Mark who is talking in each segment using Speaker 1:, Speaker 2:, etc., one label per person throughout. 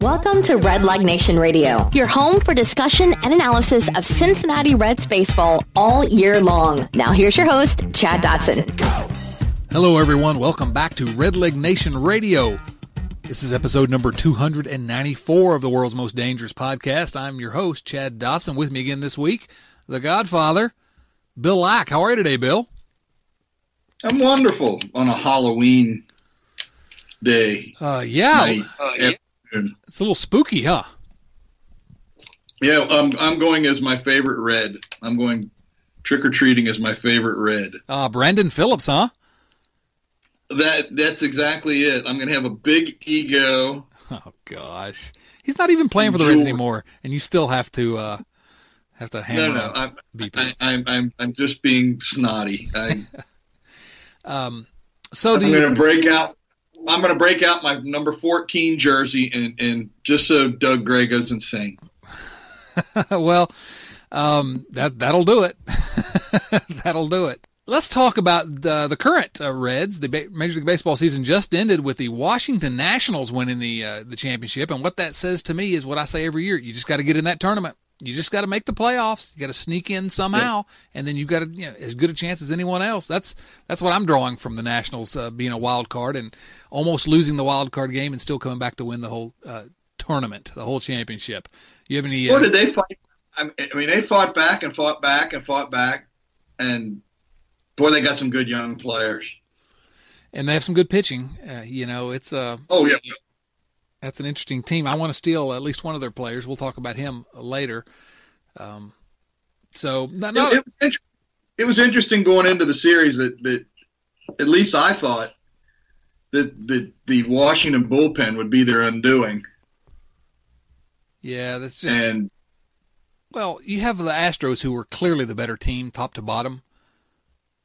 Speaker 1: Welcome to Red Leg Nation Radio, your home for discussion and analysis of Cincinnati Reds baseball all year long. Now, here's your host, Chad Dotson.
Speaker 2: Hello, everyone. Welcome back to Red Leg Nation Radio. This is episode number 294 of the world's most dangerous podcast. I'm your host, Chad Dotson. With me again this week, the Godfather, Bill Lack. How are you today, Bill?
Speaker 3: I'm wonderful on a Halloween day.
Speaker 2: Uh, yeah. Uh, yeah. It's a little spooky, huh?
Speaker 3: Yeah, um, I'm going as my favorite red. I'm going trick or treating as my favorite red.
Speaker 2: Uh, Brandon Phillips, huh?
Speaker 3: That that's exactly it. I'm going to have a big ego.
Speaker 2: Oh gosh, he's not even playing for the Reds anymore, and you still have to uh, have to hammer.
Speaker 3: No, no, I'm, I, I'm I'm I'm just being snotty. I,
Speaker 2: um, so
Speaker 3: I'm going to break out I'm going to break out my number 14 jersey and, and just so Doug Gray goes sing.
Speaker 2: well, um, that that'll do it. that'll do it. Let's talk about the, the current uh, Reds. The Major League Baseball season just ended with the Washington Nationals winning the uh, the championship, and what that says to me is what I say every year: you just got to get in that tournament. You just got to make the playoffs. You got to sneak in somehow, and then you've got to, you know, as good a chance as anyone else. That's that's what I'm drawing from the Nationals uh, being a wild card and almost losing the wild card game and still coming back to win the whole uh, tournament, the whole championship. You have any?
Speaker 3: Uh, what did they fight? I mean, they fought back and fought back and fought back, and boy, they got some good young players.
Speaker 2: And they have some good pitching. Uh, you know, it's uh.
Speaker 3: Oh yeah
Speaker 2: that's an interesting team. I want to steal at least one of their players. We'll talk about him later. Um, so no, no.
Speaker 3: It, it, was inter- it, was interesting going into the series that, that at least I thought that the the Washington bullpen would be their undoing.
Speaker 2: Yeah, that's just
Speaker 3: and
Speaker 2: well, you have the Astros who were clearly the better team, top to bottom.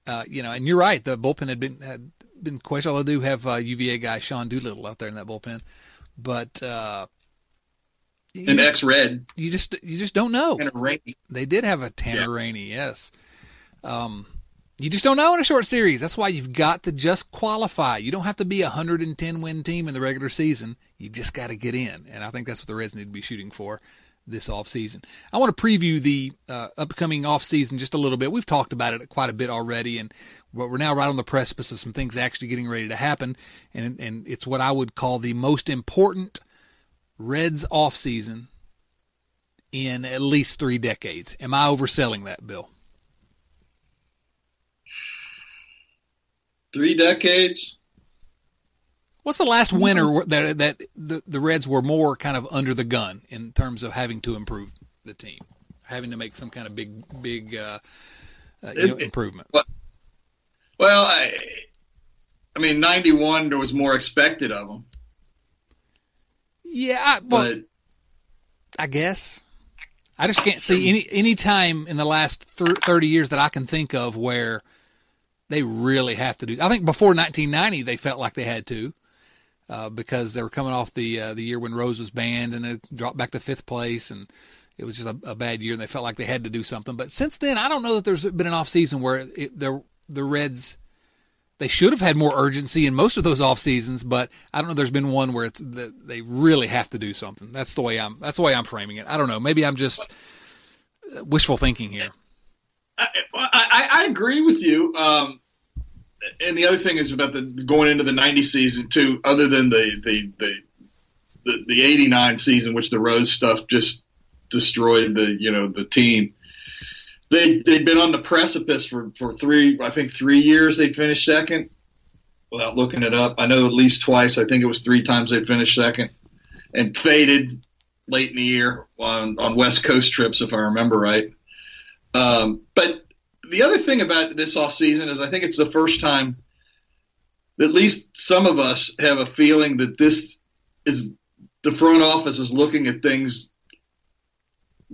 Speaker 2: Uh, you know, and you're right. The bullpen had been had been questioned. Although they do have uh, UVA guy Sean Doolittle out there in that bullpen. But uh,
Speaker 3: an X red.
Speaker 2: You just you just don't know.
Speaker 3: Tanner Rainey.
Speaker 2: They did have a Tanner yeah. Rainey, yes. Um, you just don't know in a short series. That's why you've got to just qualify. You don't have to be a 110 win team in the regular season. You just got to get in, and I think that's what the Reds need to be shooting for this off season. I want to preview the uh, upcoming off season just a little bit. We've talked about it quite a bit already, and we're now right on the precipice of some things actually getting ready to happen, and and it's what I would call the most important Reds off season in at least three decades. Am I overselling that, Bill?
Speaker 3: Three decades.
Speaker 2: What's the last winter that that the, the Reds were more kind of under the gun in terms of having to improve the team, having to make some kind of big big uh, uh, you know, improvement?
Speaker 3: Well, I, I mean, ninety one there was more expected of them.
Speaker 2: Yeah, I, well, but, I guess I just can't see any any time in the last thirty years that I can think of where they really have to do. I think before 1990 they felt like they had to uh, because they were coming off the uh, the year when Rose was banned and it dropped back to fifth place and it was just a, a, bad year and they felt like they had to do something. But since then, I don't know that there's been an off season where it, the the Reds they should have had more urgency in most of those off seasons, but I don't know. There's been one where they really have to do something. That's the way I'm. That's the way I'm framing it. I don't know. Maybe I'm just wishful thinking here.
Speaker 3: I, I, I agree with you. Um, and the other thing is about the going into the '90 season too. Other than the the the the, the '89 season, which the Rose stuff just destroyed the you know the team. They they'd been on the precipice for for three I think three years. They'd finished second without looking it up. I know at least twice. I think it was three times they finished second and faded late in the year on on West Coast trips, if I remember right. Um, but the other thing about this off season is I think it's the first time that at least some of us have a feeling that this is the front office is looking at things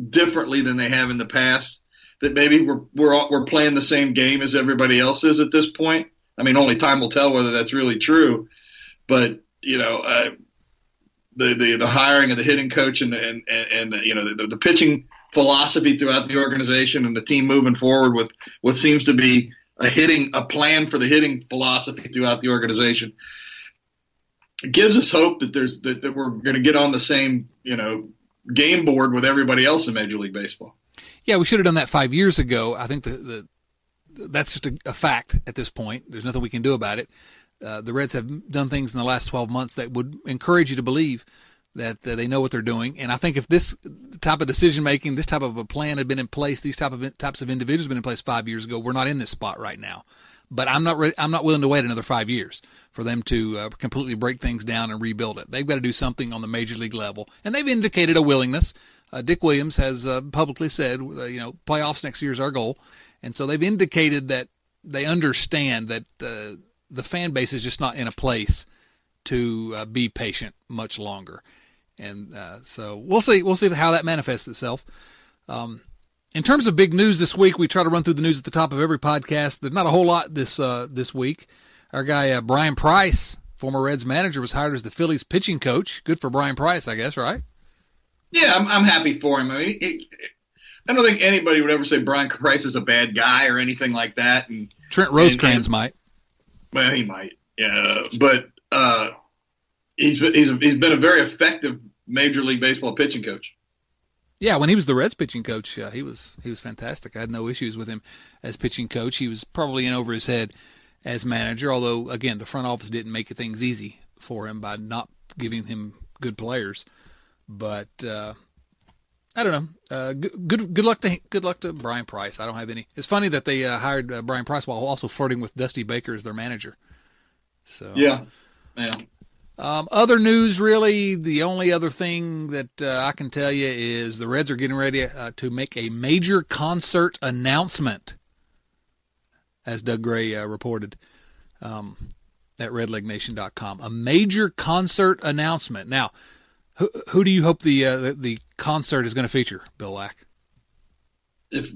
Speaker 3: differently than they have in the past. That maybe we're we're we're playing the same game as everybody else is at this point. I mean, only time will tell whether that's really true. But you know, uh, the, the the hiring of the hitting coach and and and, and you know the, the pitching philosophy throughout the organization and the team moving forward with what seems to be a hitting a plan for the hitting philosophy throughout the organization it gives us hope that there's that, that we're going to get on the same you know game board with everybody else in Major League Baseball.
Speaker 2: Yeah, we should have done that five years ago. I think the, the that's just a, a fact at this point. There's nothing we can do about it. Uh, the Reds have done things in the last 12 months that would encourage you to believe that uh, they know what they're doing. And I think if this type of decision making, this type of a plan had been in place, these type of types of individuals been in place five years ago, we're not in this spot right now. But I'm not re- I'm not willing to wait another five years for them to uh, completely break things down and rebuild it. They've got to do something on the major league level, and they've indicated a willingness. Uh, Dick Williams has uh, publicly said, uh, you know, playoffs next year is our goal, and so they've indicated that they understand that uh, the fan base is just not in a place to be patient much longer, and so we'll see. We'll see how that manifests itself. Um, in terms of big news this week, we try to run through the news at the top of every podcast. There's not a whole lot this uh, this week. Our guy uh, Bryan Price, former Reds manager, was hired as the Phillies pitching coach. Good for Bryan Price, I guess, right?
Speaker 3: Yeah, I'm, I'm happy for him. I mean, it, I don't think anybody would ever say Bryan Price is a bad guy or anything like that. And
Speaker 2: Trent Rosecrans and, and, might.
Speaker 3: Well, he might. Yeah, but uh, he's he's he's been a very effective Major League Baseball pitching coach.
Speaker 2: Yeah, when he was the Reds pitching coach, uh, he was he was fantastic. I had no issues with him as pitching coach. He was probably in over his head as manager, although again the front office didn't make things easy for him by not giving him good players. But uh, I don't know. Uh, good good luck to good luck to Bryan Price. I don't have any. It's funny that they uh, hired uh, Bryan Price while also flirting with Dusty Baker as their manager. So
Speaker 3: yeah, yeah.
Speaker 2: Um, other news, really, the only other thing that uh, I can tell you is the Reds are getting ready uh, to make a major concert announcement, as Doug Gray uh, reported um, at RedLegNation.com. A major concert announcement. Now, who, who do you hope the, uh, the, the concert is going to feature, Bill Lack?
Speaker 3: If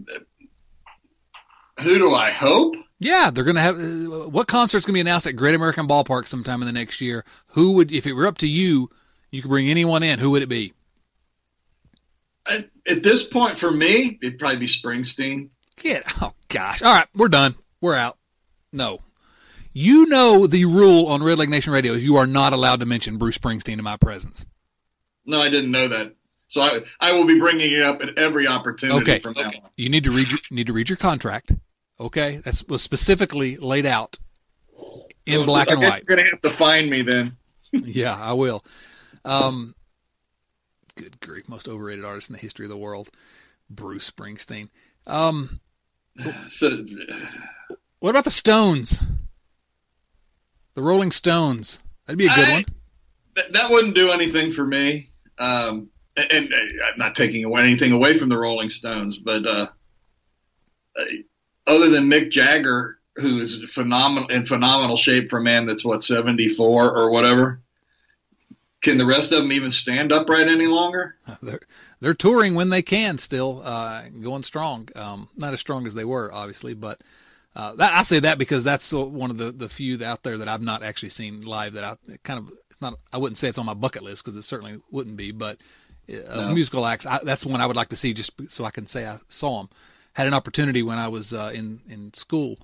Speaker 3: who do I hope?
Speaker 2: Yeah, they're going to have uh, what concert's going to be announced at Great American Ballpark sometime in the next year. Who would, if it were up to you, you could bring anyone in. Who would it be?
Speaker 3: At, at this point, for me, it'd probably be Springsteen.
Speaker 2: Get oh gosh! All right, we're done. We're out. No, you know the rule on Red Leg Nation Radio is you are not allowed to mention Bruce Springsteen in my presence.
Speaker 3: No, I didn't know that. So I, I will be bringing it up at every opportunity okay. from now okay. on.
Speaker 2: You need to read your, need to read your contract. Okay, that was specifically laid out in well, black and white.
Speaker 3: You're gonna have to find me then.
Speaker 2: yeah, I will. Um, good grief, most overrated artist in the history of the world, Bruce Springsteen. Um, so, what about the Stones? The Rolling Stones. That'd be a good I, one.
Speaker 3: That, that wouldn't do anything for me. Um, and, and, I'm not taking away anything away from the Rolling Stones, but uh, other than Mick Jagger, who is phenomenal in phenomenal shape for a man that's what 74 or whatever. Can the rest of them even stand upright any longer?
Speaker 2: They're, they're touring when they can, still uh, going strong. Um, not as strong as they were, obviously, but uh, that, I say that because that's one of the, the few out there that I've not actually seen live. That I kind of it's not. I wouldn't say it's on my bucket list because it certainly wouldn't be, but uh, no. musical acts. I, that's one I would like to see just so I can say I saw them had an opportunity when I was uh, in in school,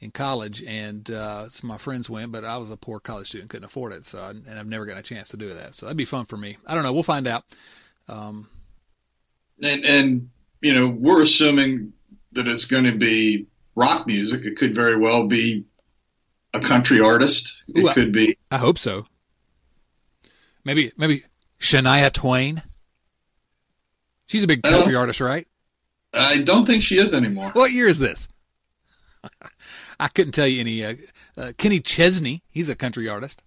Speaker 2: in college, and uh, some of my friends went, but I was a poor college student, couldn't afford it, so I, and I've never gotten a chance to do that. So that'd be fun for me. I don't know. We'll find out. Um,
Speaker 3: and and you know we're assuming that it's going to be rock music. It could very well be a country artist. It Ooh, could be.
Speaker 2: I hope so. Maybe maybe Shania Twain. She's a big country artist, right?
Speaker 3: I don't think she is anymore.
Speaker 2: What year is this? I couldn't tell you any. Uh, uh, Kenny Chesney, he's a country artist,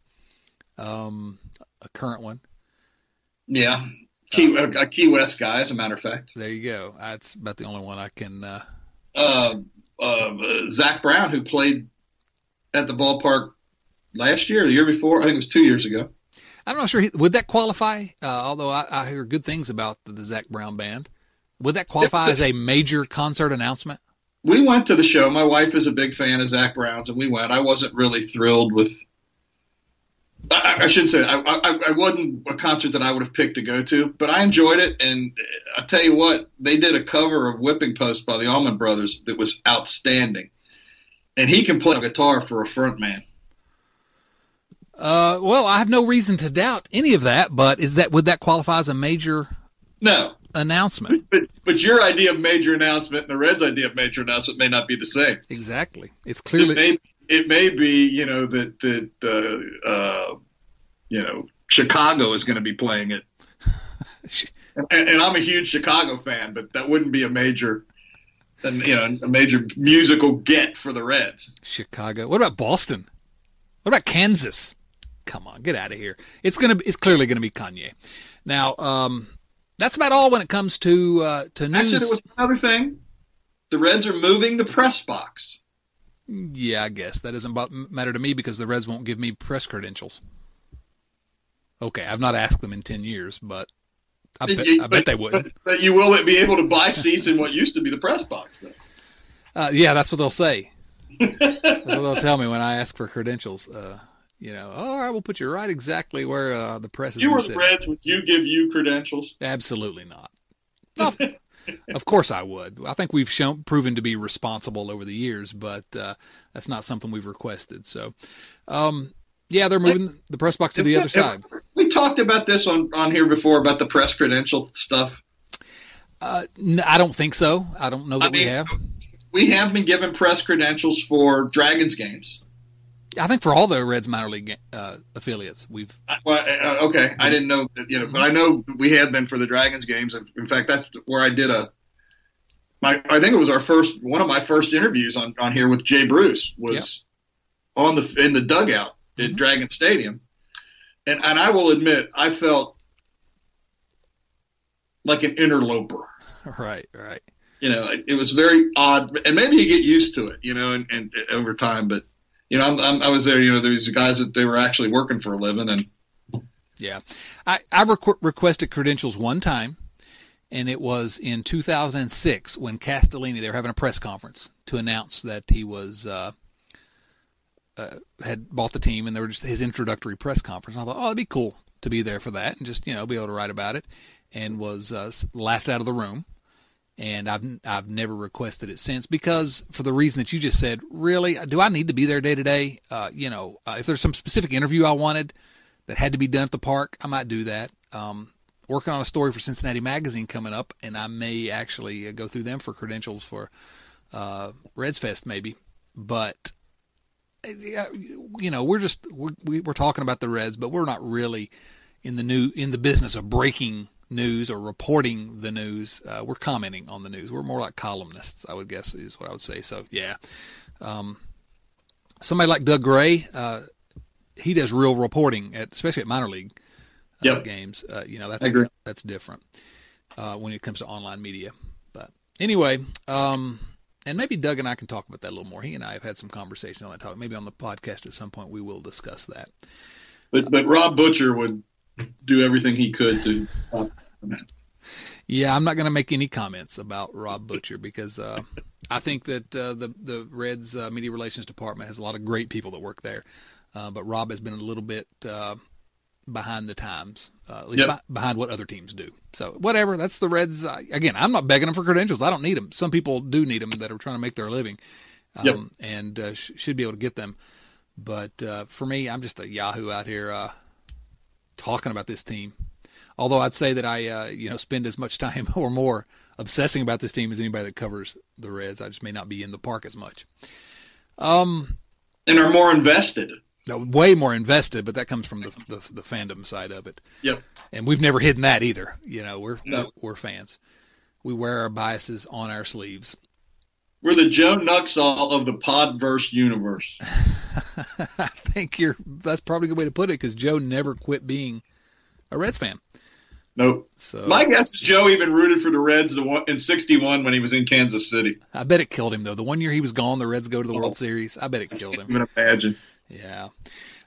Speaker 2: um, a current one.
Speaker 3: Yeah, Key, uh, a Key West guy, as a matter of fact.
Speaker 2: There you go. That's about the only one I can.
Speaker 3: Uh, uh, uh, Zac Brown, who played at the ballpark last year, the year before, I think it was two years ago.
Speaker 2: I'm not sure. He, would that qualify? Uh, although I, I, hear good things about the, the Zac Brown band, would that qualify as a major concert announcement?
Speaker 3: We went to the show. My wife is a big fan of Zac Brown's, and we went. I wasn't really thrilled with. I, I shouldn't say I, I, I wasn't a concert that I would have picked to go to, but I enjoyed it. And I tell you what, they did a cover of "Whipping Post" by the Allman Brothers that was outstanding, and he can play a guitar for a front man.
Speaker 2: Uh, well, I have no reason to doubt any of that, but is that would that qualify as a major
Speaker 3: no
Speaker 2: announcement?
Speaker 3: But, but your idea of major announcement and the Reds' idea of major announcement may not be the same.
Speaker 2: Exactly. It's clearly
Speaker 3: it may, it may be you know that that uh, uh, you know Chicago is going to be playing it, and, and I'm a huge Chicago fan, but that wouldn't be a major and you know a major musical get for the Reds.
Speaker 2: Chicago. What about Boston? What about Kansas? Come on, get out of here. It's gonna. It's clearly gonna be Kanye. Now, um, that's about all when it comes to uh, to news.
Speaker 3: Actually, there was another thing. The Reds are moving the press box.
Speaker 2: Yeah, I guess that doesn't matter to me because the Reds won't give me press credentials. Okay, I've not asked them in ten years, but I bet, you, I bet they would.
Speaker 3: But, you will be able to buy seats in what used to be the press box, though.
Speaker 2: Uh, yeah, that's what they'll say. that's what they'll tell me when I ask for credentials. Uh, you know, oh, all right, we'll put you right exactly where uh, the press is.
Speaker 3: You were the Reds. Would you give you credentials?
Speaker 2: Absolutely not. Of, of course, I would. I think we've shown proven to be responsible over the years, but uh, that's not something we've requested. So, um, yeah, they're moving the press box to the other side.
Speaker 3: We talked about this on on here before about the press credential stuff.
Speaker 2: Uh, no, I don't think so. I don't know that I mean, we have.
Speaker 3: We have been given press credentials for Dragons games.
Speaker 2: I think for all the Reds minor league uh, affiliates, we've.
Speaker 3: Well, uh, okay, I didn't know that, you know, but I know we have been for the Dragons games. In fact, that's where I did a. My, I think it was our first one of my first interviews on, on here with Jay Bruce was yep. on the in the dugout at mm-hmm. Dragon Stadium, and and I will admit I felt like an interloper.
Speaker 2: Right, right.
Speaker 3: You know, it, it was very odd, and maybe you get used to it, you know, and, and over time, but you know, I'm, I'm, i was there. You know, there was guys that they were actually working for a living, and
Speaker 2: yeah, I I requ- requested credentials one time, and it was in 2006 when Castellini they were having a press conference to announce that he was uh, uh, had bought the team, and there were just his introductory press conference. And I thought, oh, it'd be cool to be there for that, and just you know be able to write about it, and was uh, laughed out of the room and I've I've never requested it since because for the reason that you just said. Really, do I need to be there day to day? Uh, you know, uh, if there's some specific interview I wanted that had to be done at the park, I might do that. Um, working on a story for Cincinnati Magazine coming up, and I may actually uh, go through them for credentials for uh, Reds Fest maybe. But uh, you know, we're just we're, we're talking about the Reds, but we're not really in the new in the business of breaking news or reporting the news. Uh, we're commenting on the news. We're more like columnists, I would guess, is what I would say. So, yeah. Um, somebody like Doug Gray, uh, he does real reporting, at, especially at minor league uh, yep. games. Uh, you know, that's that's different uh, when it comes to online media. But anyway, um, and maybe Doug and I can talk about that a little more. He and I have had some conversation on that topic. Maybe on the podcast at some point we will discuss that.
Speaker 3: But but Rob Butcher would do everything he could to.
Speaker 2: Yeah, I'm not going to make any comments about Rob Butcher because uh, I think that uh, the the Reds uh, media relations department has a lot of great people that work there, uh, but Rob has been a little bit uh, behind the times, uh, at least yep. behind what other teams do. So whatever, that's the Reds. again, I'm not begging them for credentials. I don't need them. Some people do need them that are trying to make their living, um, yep. and sh- should be able to get them. But for me, I'm just a Yahoo out here talking about this team. Although I'd say that I, uh, you know, spend as much time or more obsessing about this team as anybody that covers the Reds. I just may not be in the park as much. Um,
Speaker 3: and are more invested.
Speaker 2: No, way more invested, but that comes from the, the, the fandom side of it.
Speaker 3: Yep.
Speaker 2: And we've never hidden that either. You know, we're no. we're, we're fans. We wear our biases on our sleeves.
Speaker 3: We're the Joe Nuxhall of the Podverse universe.
Speaker 2: I think you're. That's probably a good way to put it because Joe never quit being a Reds fan.
Speaker 3: Nope. So my guess is Joe even rooted for the Reds in '61 when he was in Kansas City.
Speaker 2: I bet it killed him though. The one year he was gone, the Reds go to the oh. World Series. I bet it killed him.
Speaker 3: Even imagine.
Speaker 2: Yeah.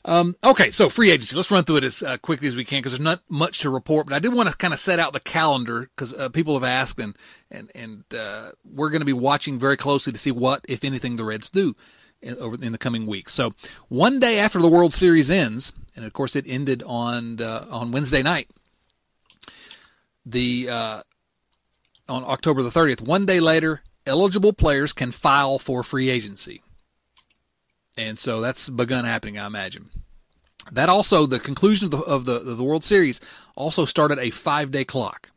Speaker 2: Um, okay, so free agency. Let's run through it as uh, quickly as we can because there's not much to report. But I did want to kind of set out the calendar because uh, people have asked, and and and uh, we're going to be watching very closely to see what, if anything, the Reds do in, over in the coming weeks. So one day after the World Series ends, and of course it ended on uh, on Wednesday night, the uh, on October the 30th. One day later, eligible players can file for free agency. And so that's begun happening, I imagine. That also, the conclusion of the, of the, the World Series also started a five day clock.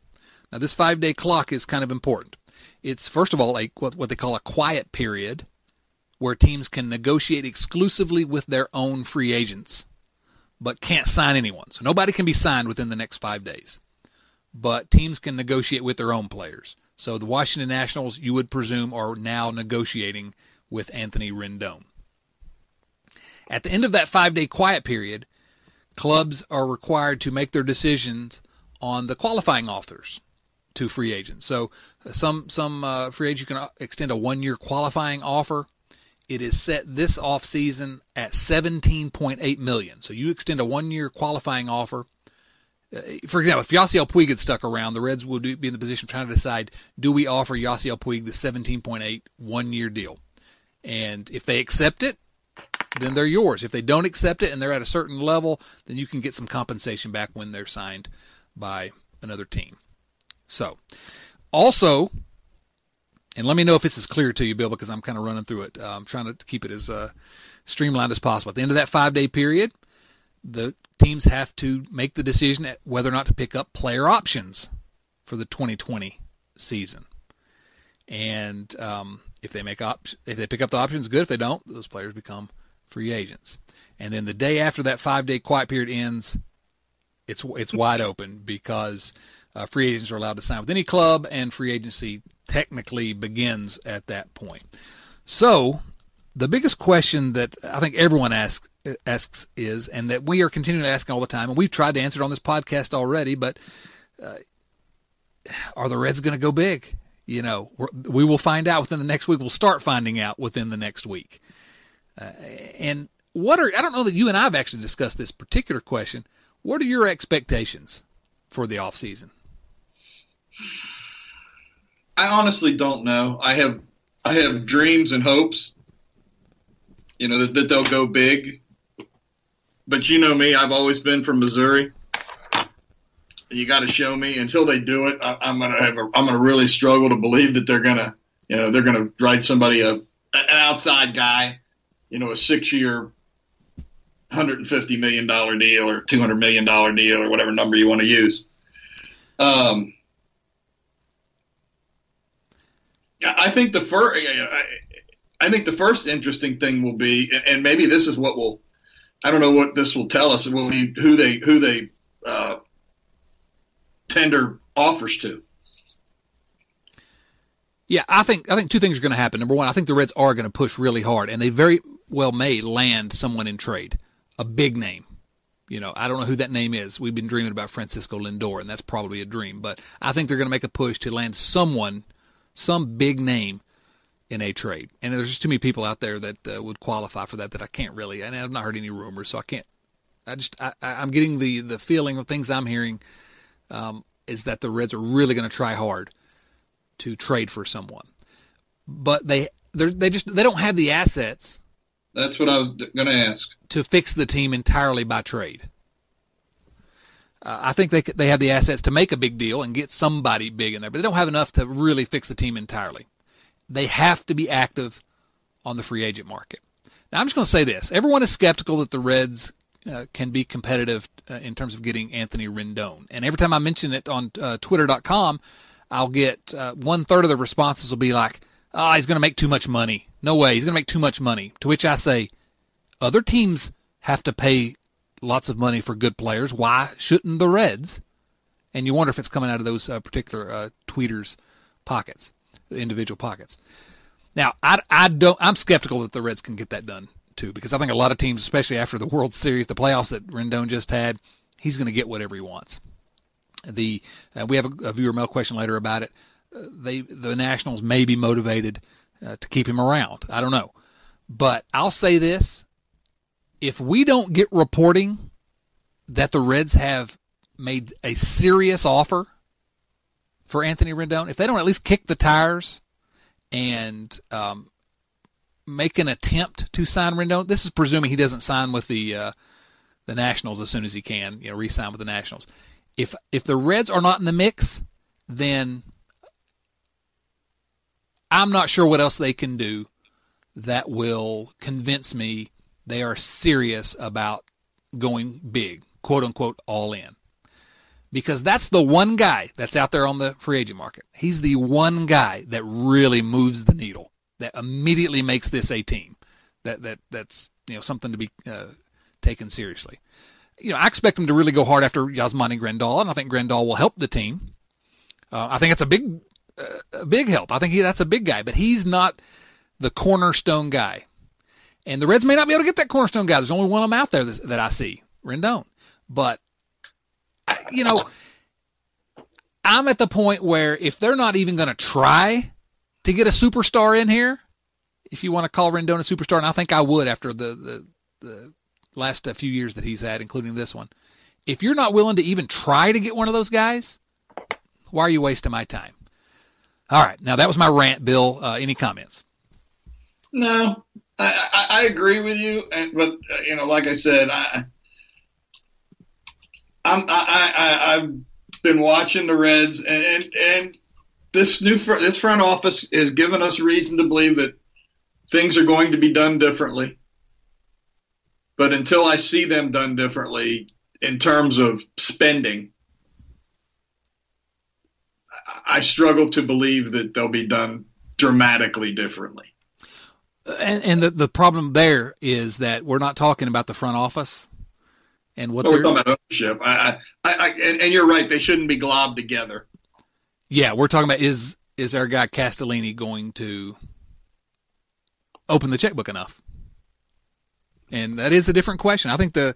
Speaker 2: Now, this five day clock is kind of important. It's, first of all, a, what, what they call a quiet period where teams can negotiate exclusively with their own free agents, but can't sign anyone. So nobody can be signed within the next five days. But teams can negotiate with their own players. So the Washington Nationals, you would presume, are now negotiating with Anthony Rendon. At the end of that five day quiet period, clubs are required to make their decisions on the qualifying offers to free agents. So uh, some some uh, free agents you can extend a one year qualifying offer. It is set this off season at 17.8 million. So you extend a one year qualifying offer. Uh, for example, if Yasiel Puig had stuck around, the Reds would be in the position of trying to decide: Do we offer Yasiel Puig the 17.8 one year deal? And if they accept it, then they're yours. If they don't accept it and they're at a certain level, then you can get some compensation back when they're signed by another team. So, also, and let me know if this is clear to you, Bill, because I'm kind of running through it. I'm trying to keep it as uh, streamlined as possible. At the end of that five day period, the teams have to make the decision whether or not to pick up player options for the 2020 season. And um, if they make op- if they pick up the options, good. If they don't, those players become free agents. And then the day after that five day quiet period ends, it's it's wide open because uh, free agents are allowed to sign with any club, and free agency technically begins at that point. So, the biggest question that I think everyone asks asks is, and that we are continuing to ask all the time, and we've tried to answer it on this podcast already, but uh, are the Reds going to go big? You know, we will find out within the next week. We'll start finding out within the next week. Uh, and what are I don't know that you and I've actually discussed this particular question. What are your expectations for the off season?
Speaker 3: I honestly don't know. I have I have dreams and hopes. You know that, that they'll go big. But you know me, I've always been from Missouri. You got to show me until they do it. I, am gonna have a, I'm gonna really struggle to believe that they're gonna you know they're gonna write somebody a an outside guy you know, a six year, $150 million deal or $200 million deal or whatever number you want to use. Um, I think the first, I think the first interesting thing will be, and maybe this is what will, I don't know what this will tell us. Will be who they who they uh, tender offers to.
Speaker 2: Yeah, I think I think two things are going to happen. Number one, I think the Reds are going to push really hard, and they very well may land someone in trade, a big name. You know, I don't know who that name is. We've been dreaming about Francisco Lindor, and that's probably a dream. But I think they're going to make a push to land someone, some big name, in a trade. And there's just too many people out there that uh, would qualify for that that I can't really. And I've not heard any rumors, so I can't. I just I, I'm getting the the feeling of things I'm hearing um, is that the Reds are really going to try hard to trade for someone, but they they just they don't have the assets
Speaker 3: that's what I was going to ask.
Speaker 2: To fix the team entirely by trade. Uh, I think they they have the assets to make a big deal and get somebody big in there, but they don't have enough to really fix the team entirely. They have to be active on the free agent market. Now, I'm just going to say this: everyone is skeptical that the Reds uh, can be competitive uh, in terms of getting Anthony Rendon, and every time I mention it on uh, Twitter.com, I'll get uh, one third of the responses will be like, "Oh, he's going to make too much money." No way. He's going to make too much money. To which I say, other teams have to pay lots of money for good players. Why shouldn't the Reds? And you wonder if it's coming out of those uh, particular uh, tweeters' pockets, the individual pockets. Now, I, I don't. I'm skeptical that the Reds can get that done too, because I think a lot of teams, especially after the World Series, the playoffs that Rendon just had, he's going to get whatever he wants. The uh, we have a, a, viewer mail question later about it. They the Nationals may be motivated uh, to keep him around. I don't know. But I'll say this if we don't get reporting that the Reds have made a serious offer for Anthony Rendon, if they don't at least kick the tires and um, make an attempt to sign Rendon, this is presuming he doesn't sign with the uh, the Nationals as soon as he can, you know, re-sign with the Nationals. If if the Reds are not in the mix, then I'm not sure what else they can do that will convince me they are serious about going big, quote unquote, all in. Because that's the one guy that's out there on the free agent market. He's the one guy that really moves the needle, that immediately makes this a team. That that that's you know something to be uh, taken seriously. You know, I expect him to really go hard after Yasmani Grandal, and I think Grandal will help the team. Uh, I think it's a big, a big help. I think he, that's a big guy, but he's not the cornerstone guy. And the Reds may not be able to get that cornerstone guy. There's only one of them out there that, I see, Rendon. But, I, you know, I'm at the point where if they're not even going to try to get a superstar in here, if you want to call Rendon a superstar, and I think I would after the, the, the last uh, few years that he's had, including this one. If you're not willing to even try to get one of those guys, why are you wasting my time? All right, now that was my rant, Bill. Uh, any comments?
Speaker 3: No, I, I, I, agree with you, and but uh, you know, like I said, I, I'm I, I I've been watching the Reds, and and, and this new this front office has given us reason to believe that things are going to be done differently. But until I see them done differently in terms of spending, I struggle to believe that they'll be done dramatically differently.
Speaker 2: And, and the, the problem there is that we're not talking about the front office and what
Speaker 3: well, we're talking about ownership. I, I, I and, and, you're right; they shouldn't be globbed together.
Speaker 2: Yeah, we're talking about is is our guy Castellini going to open the checkbook enough? And that is a different question. I think the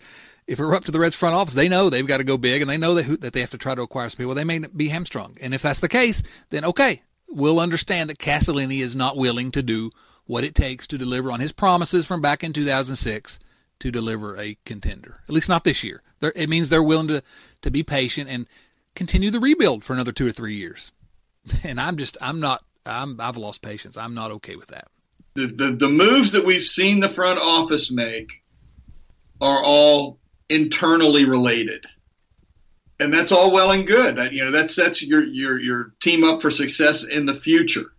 Speaker 2: if were up to the Reds front office, they know they've got to go big and they know that, that they have to try to acquire some people. They may be hamstrung. And if that's the case, then okay, we'll understand that Castellini is not willing to do what it takes to deliver on his promises from back in 2006 to deliver a contender. At least not this year. They're, it means they're willing to, to be patient and continue the rebuild for another two or three years. And I'm just, I'm not, I'm, I've lost patience. I'm not okay with that
Speaker 3: the, the, the moves that we've seen the front office make are all internally related. And that's all well and good. You know, that sets your, your, your team up for success in the future.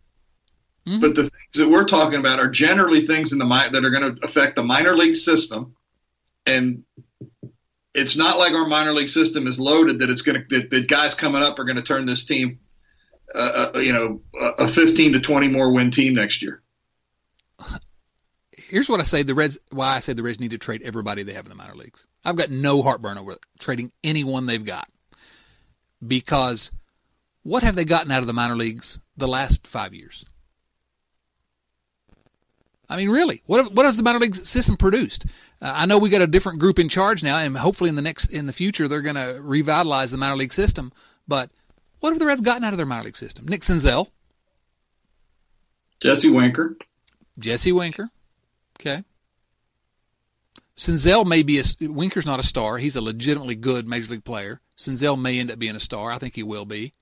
Speaker 3: Mm-hmm. But the things that we're talking about are generally things in the that are going to affect the minor league system. And it's not like our minor league system is loaded that it's going to that, that guys coming up are going to turn this team, uh, uh, you know, a 15 to 20 more win team next year
Speaker 2: here's what I say: the Reds. Why I say the Reds need to trade everybody they have in the minor leagues. I've got no heartburn over trading anyone they've got because what have they gotten out of the minor leagues the last five years? I mean, really, what what has the minor league system produced? Uh, I know we got a different group in charge now, and hopefully in the next in the future they're going to revitalize the minor league system. But what have the Reds gotten out of their minor league system? Nick Senzel,
Speaker 3: Jesse Winker,
Speaker 2: Jesse Winker. Okay. Senzel may be a Winker's not a star. He's a legitimately good major league player. Senzel may end up being a star. I think he will be.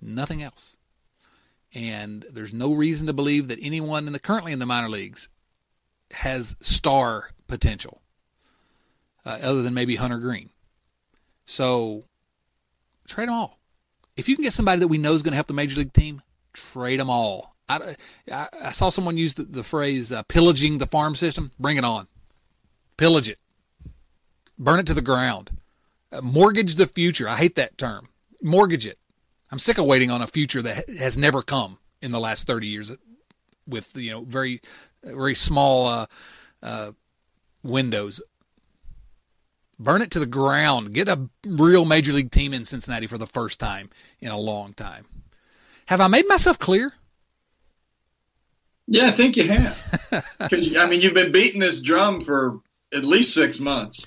Speaker 2: Nothing else. And there's no reason to believe that anyone in the currently in the minor leagues has star potential, uh, other than maybe Hunter Greene. So trade them all. If you can get somebody that we know is going to help the major league team, trade them all. I, I, saw someone use the, the phrase uh, pillaging the farm system. Bring it on. Pillage it. Burn it to the ground. Uh, mortgage the future. I hate that term. Mortgage it. I'm sick of waiting on a future that has never come in the last 30 years with, you know, very, very small uh, uh, windows. Burn it to the ground. Get a real major league team in Cincinnati for the first time in a long time. Have I made myself clear?
Speaker 3: Yeah, I think you have. Because I mean, you've been beating this drum for at least six months.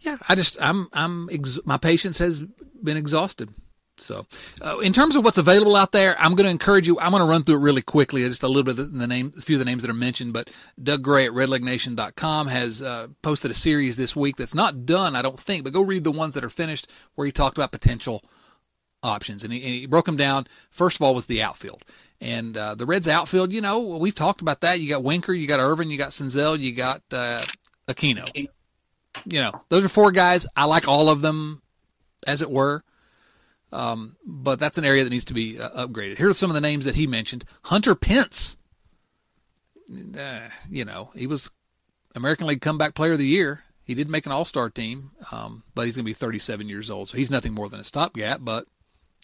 Speaker 2: Yeah, I just I'm I'm ex- my patience has been exhausted, So, uh, in terms of what's available out there, I'm going to encourage you. I'm going to run through it really quickly, just a little bit of the, name, a few of the names that are mentioned. But Doug Gray at RedLegNation.com has uh, posted a series this week that's not done, I don't think, but go read the ones that are finished, where he talked about potential options, and he, and he broke them down. First of all, was the outfield, and uh, the Reds outfield. You know, we've talked about that. You got Winker, you got Ervin, you got Senzel, you got uh, Aquino. You know, those are four guys. I like all of them, as it were. Um, but that's an area that needs to be uh, upgraded. Here are some of the names that he mentioned. Hunter Pence. Uh, you know, he was American League Comeback Player of the Year. He did make an All Star team, um, but he's going to be 37 years old, so he's nothing more than a stopgap. But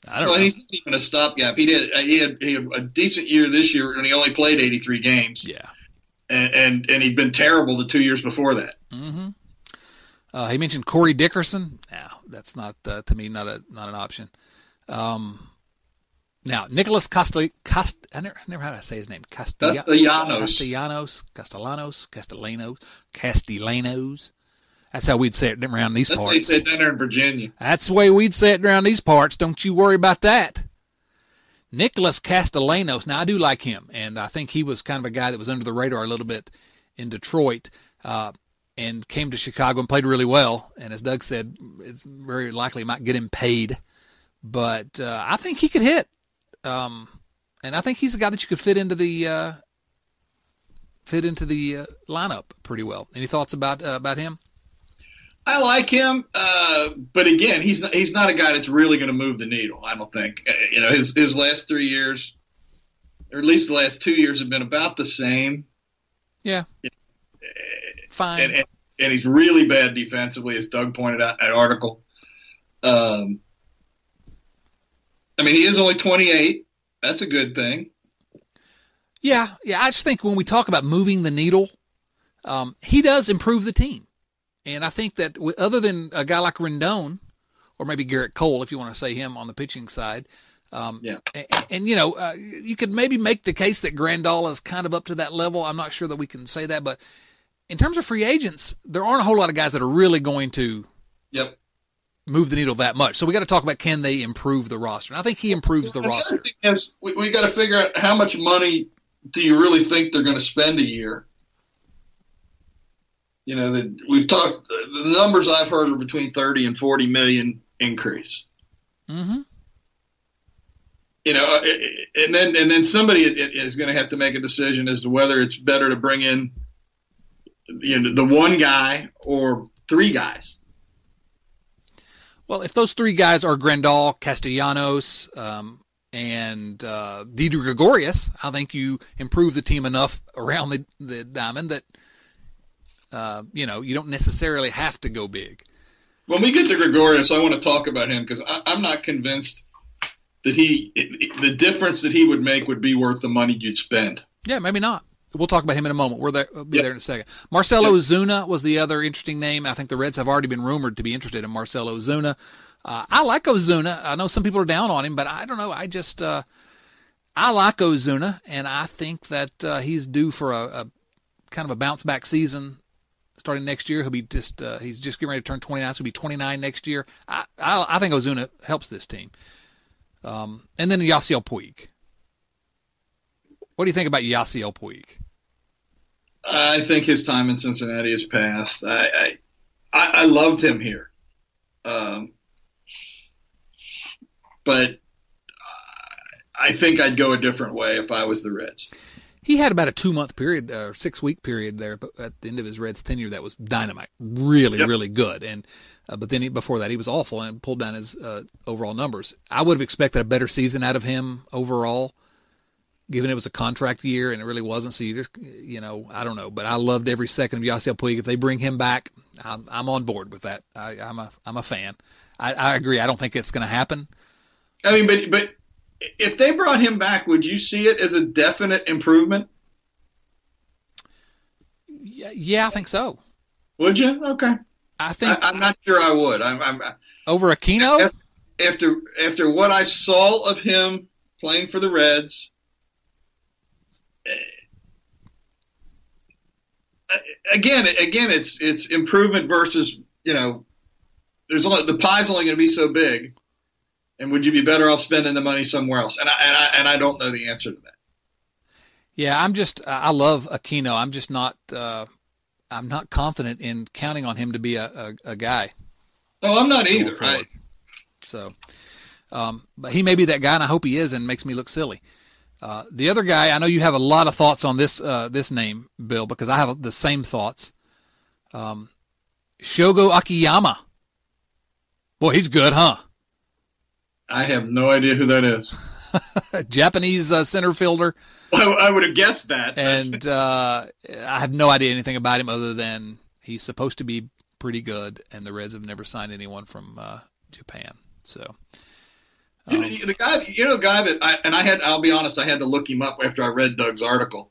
Speaker 2: I don't
Speaker 3: well,
Speaker 2: know.
Speaker 3: he's not even a stopgap. He did. He had, he had a decent year this year, and he only played 83 games.
Speaker 2: Yeah,
Speaker 3: and and, and he'd been terrible the two years before that.
Speaker 2: Mm-hmm. Uh, he mentioned Corey Dickerson. No, that's not uh, to me not a not an option. Um, now Nicholas Castell Cast I never, never how to say his name
Speaker 3: Castellanos
Speaker 2: Castellanos Castellanos Castellanos Castellanos. That's how we'd say it around these
Speaker 3: That's
Speaker 2: parts.
Speaker 3: That's how they said down there in Virginia.
Speaker 2: That's the way we'd say it around these parts. Don't you worry about that. Nicholas Castellanos. Now I do like him, and I think he was kind of a guy that was under the radar a little bit in Detroit. Uh, and came to Chicago and played really well. And as Doug said, it's very likely might get him paid. But uh, I think he could hit, um, and I think he's a guy that you could fit into the uh, fit into the uh, lineup pretty well. Any thoughts about uh, about him?
Speaker 3: I like him, uh, but again, he's not, he's not a guy that's really going to move the needle. I don't think. Uh, you know, his his last three years, or at least the last two years, have been about the same.
Speaker 2: Yeah fine.
Speaker 3: And, and, and, he's really bad defensively, as Doug pointed out in that article. Um, I mean, he is only 28. That's a good thing.
Speaker 2: Yeah, yeah. I just think when we talk about moving the needle, um, he does improve the team, and I think that other than a guy like Rendon, or maybe Gerrit Cole, if you want to say him on the pitching side, um,
Speaker 3: yeah.
Speaker 2: And, and you know, uh, you could maybe make the case that Grandal is kind of up to that level. I'm not sure that we can say that, but in terms of free agents, there aren't a whole lot of guys that are really going to
Speaker 3: yep.
Speaker 2: move the needle that much. So we got to talk about can they improve the roster? And I think he improves the,
Speaker 3: the
Speaker 2: roster.
Speaker 3: Is we, we got to figure out how much money do you really think they're going to spend a year? You know, the, we've talked. The numbers I've heard are between thirty and forty million increase.
Speaker 2: Mm-hmm.
Speaker 3: You know, and then and then somebody is going to have to make a decision as to whether it's better to bring in you know, the one guy or three guys.
Speaker 2: Well, if those three guys are Grandal, Castellanos, um, and uh, Didi Gregorius, I think you improve the team enough around the, the diamond that uh, you know you don't necessarily have to go big.
Speaker 3: When we get to Gregorius, I want to talk about him because I'm not convinced that he the difference that he would make would be worth the money you'd spend.
Speaker 2: Yeah, maybe not. We'll talk about him in a moment. We're there. We'll be yep. there in a second. Marcelo yep. Ozuna was the other interesting name. I think the Reds have already been rumored to be interested in Marcelo Ozuna. Uh, I like Ozuna. I know some people are down on him, but I don't know. I just uh, I like Ozuna, and I think that uh, he's due for a, a, kind of a bounce back season starting next year. He'll be just uh, he's just getting ready to turn 29, so he'll be 29 next year. I I, I think Ozuna helps this team. Um, and then Yasiel Puig. What do you think about Yasiel Puig?
Speaker 3: I think his time in Cincinnati is past. I I, I loved him here, um, but I think I'd go a different way if I was the Reds.
Speaker 2: He had about a two month period or uh, six week period there at the end of his Reds tenure that was dynamite, really, yep. really good. And uh, but then he, before that he was awful and pulled down his uh, overall numbers. I would have expected a better season out of him overall given it was a contract year and it really wasn't. So you just, you know, I don't know, but I loved every second of Yasiel Puig. If they bring him back, I'm, I'm on board with that. I, am a, I'm a fan. I, I agree. I don't think it's going to happen.
Speaker 3: I mean, but, but if they brought him back, would you see it as a definite improvement?
Speaker 2: Yeah, yeah I think so.
Speaker 3: Would you? Okay.
Speaker 2: I think
Speaker 3: I, am not sure I would. I'm, I'm
Speaker 2: over Aquino.
Speaker 3: After after what I saw of him playing for the Reds, eh, again, again, it's it's improvement versus you know, there's only the pie's only going to be so big. And would you be better off spending the money somewhere else? And I, and I, and I don't know the answer to that.
Speaker 2: Yeah, I'm just I love Aquino. I'm just not uh, I'm not confident in counting on him to be a, a, a guy.
Speaker 3: No, I'm not either. Right?
Speaker 2: so, um, but he may be that guy, and I hope he is, and makes me look silly. Uh, the other guy, I know you have a lot of thoughts on this uh, this name, Bill, because I have the same thoughts. Um, Shogo Akiyama. Boy, he's good, huh?
Speaker 3: I have no idea who that is.
Speaker 2: Japanese uh, center fielder.
Speaker 3: Well, I, would have guessed that.
Speaker 2: and uh, I have no idea anything about him other than he's supposed to be pretty good, and the Reds have never signed anyone from uh, Japan. So.
Speaker 3: Um, you know, the guy, you know, the guy that I and I had. I'll be honest, I had to look him up after I read Doug's article.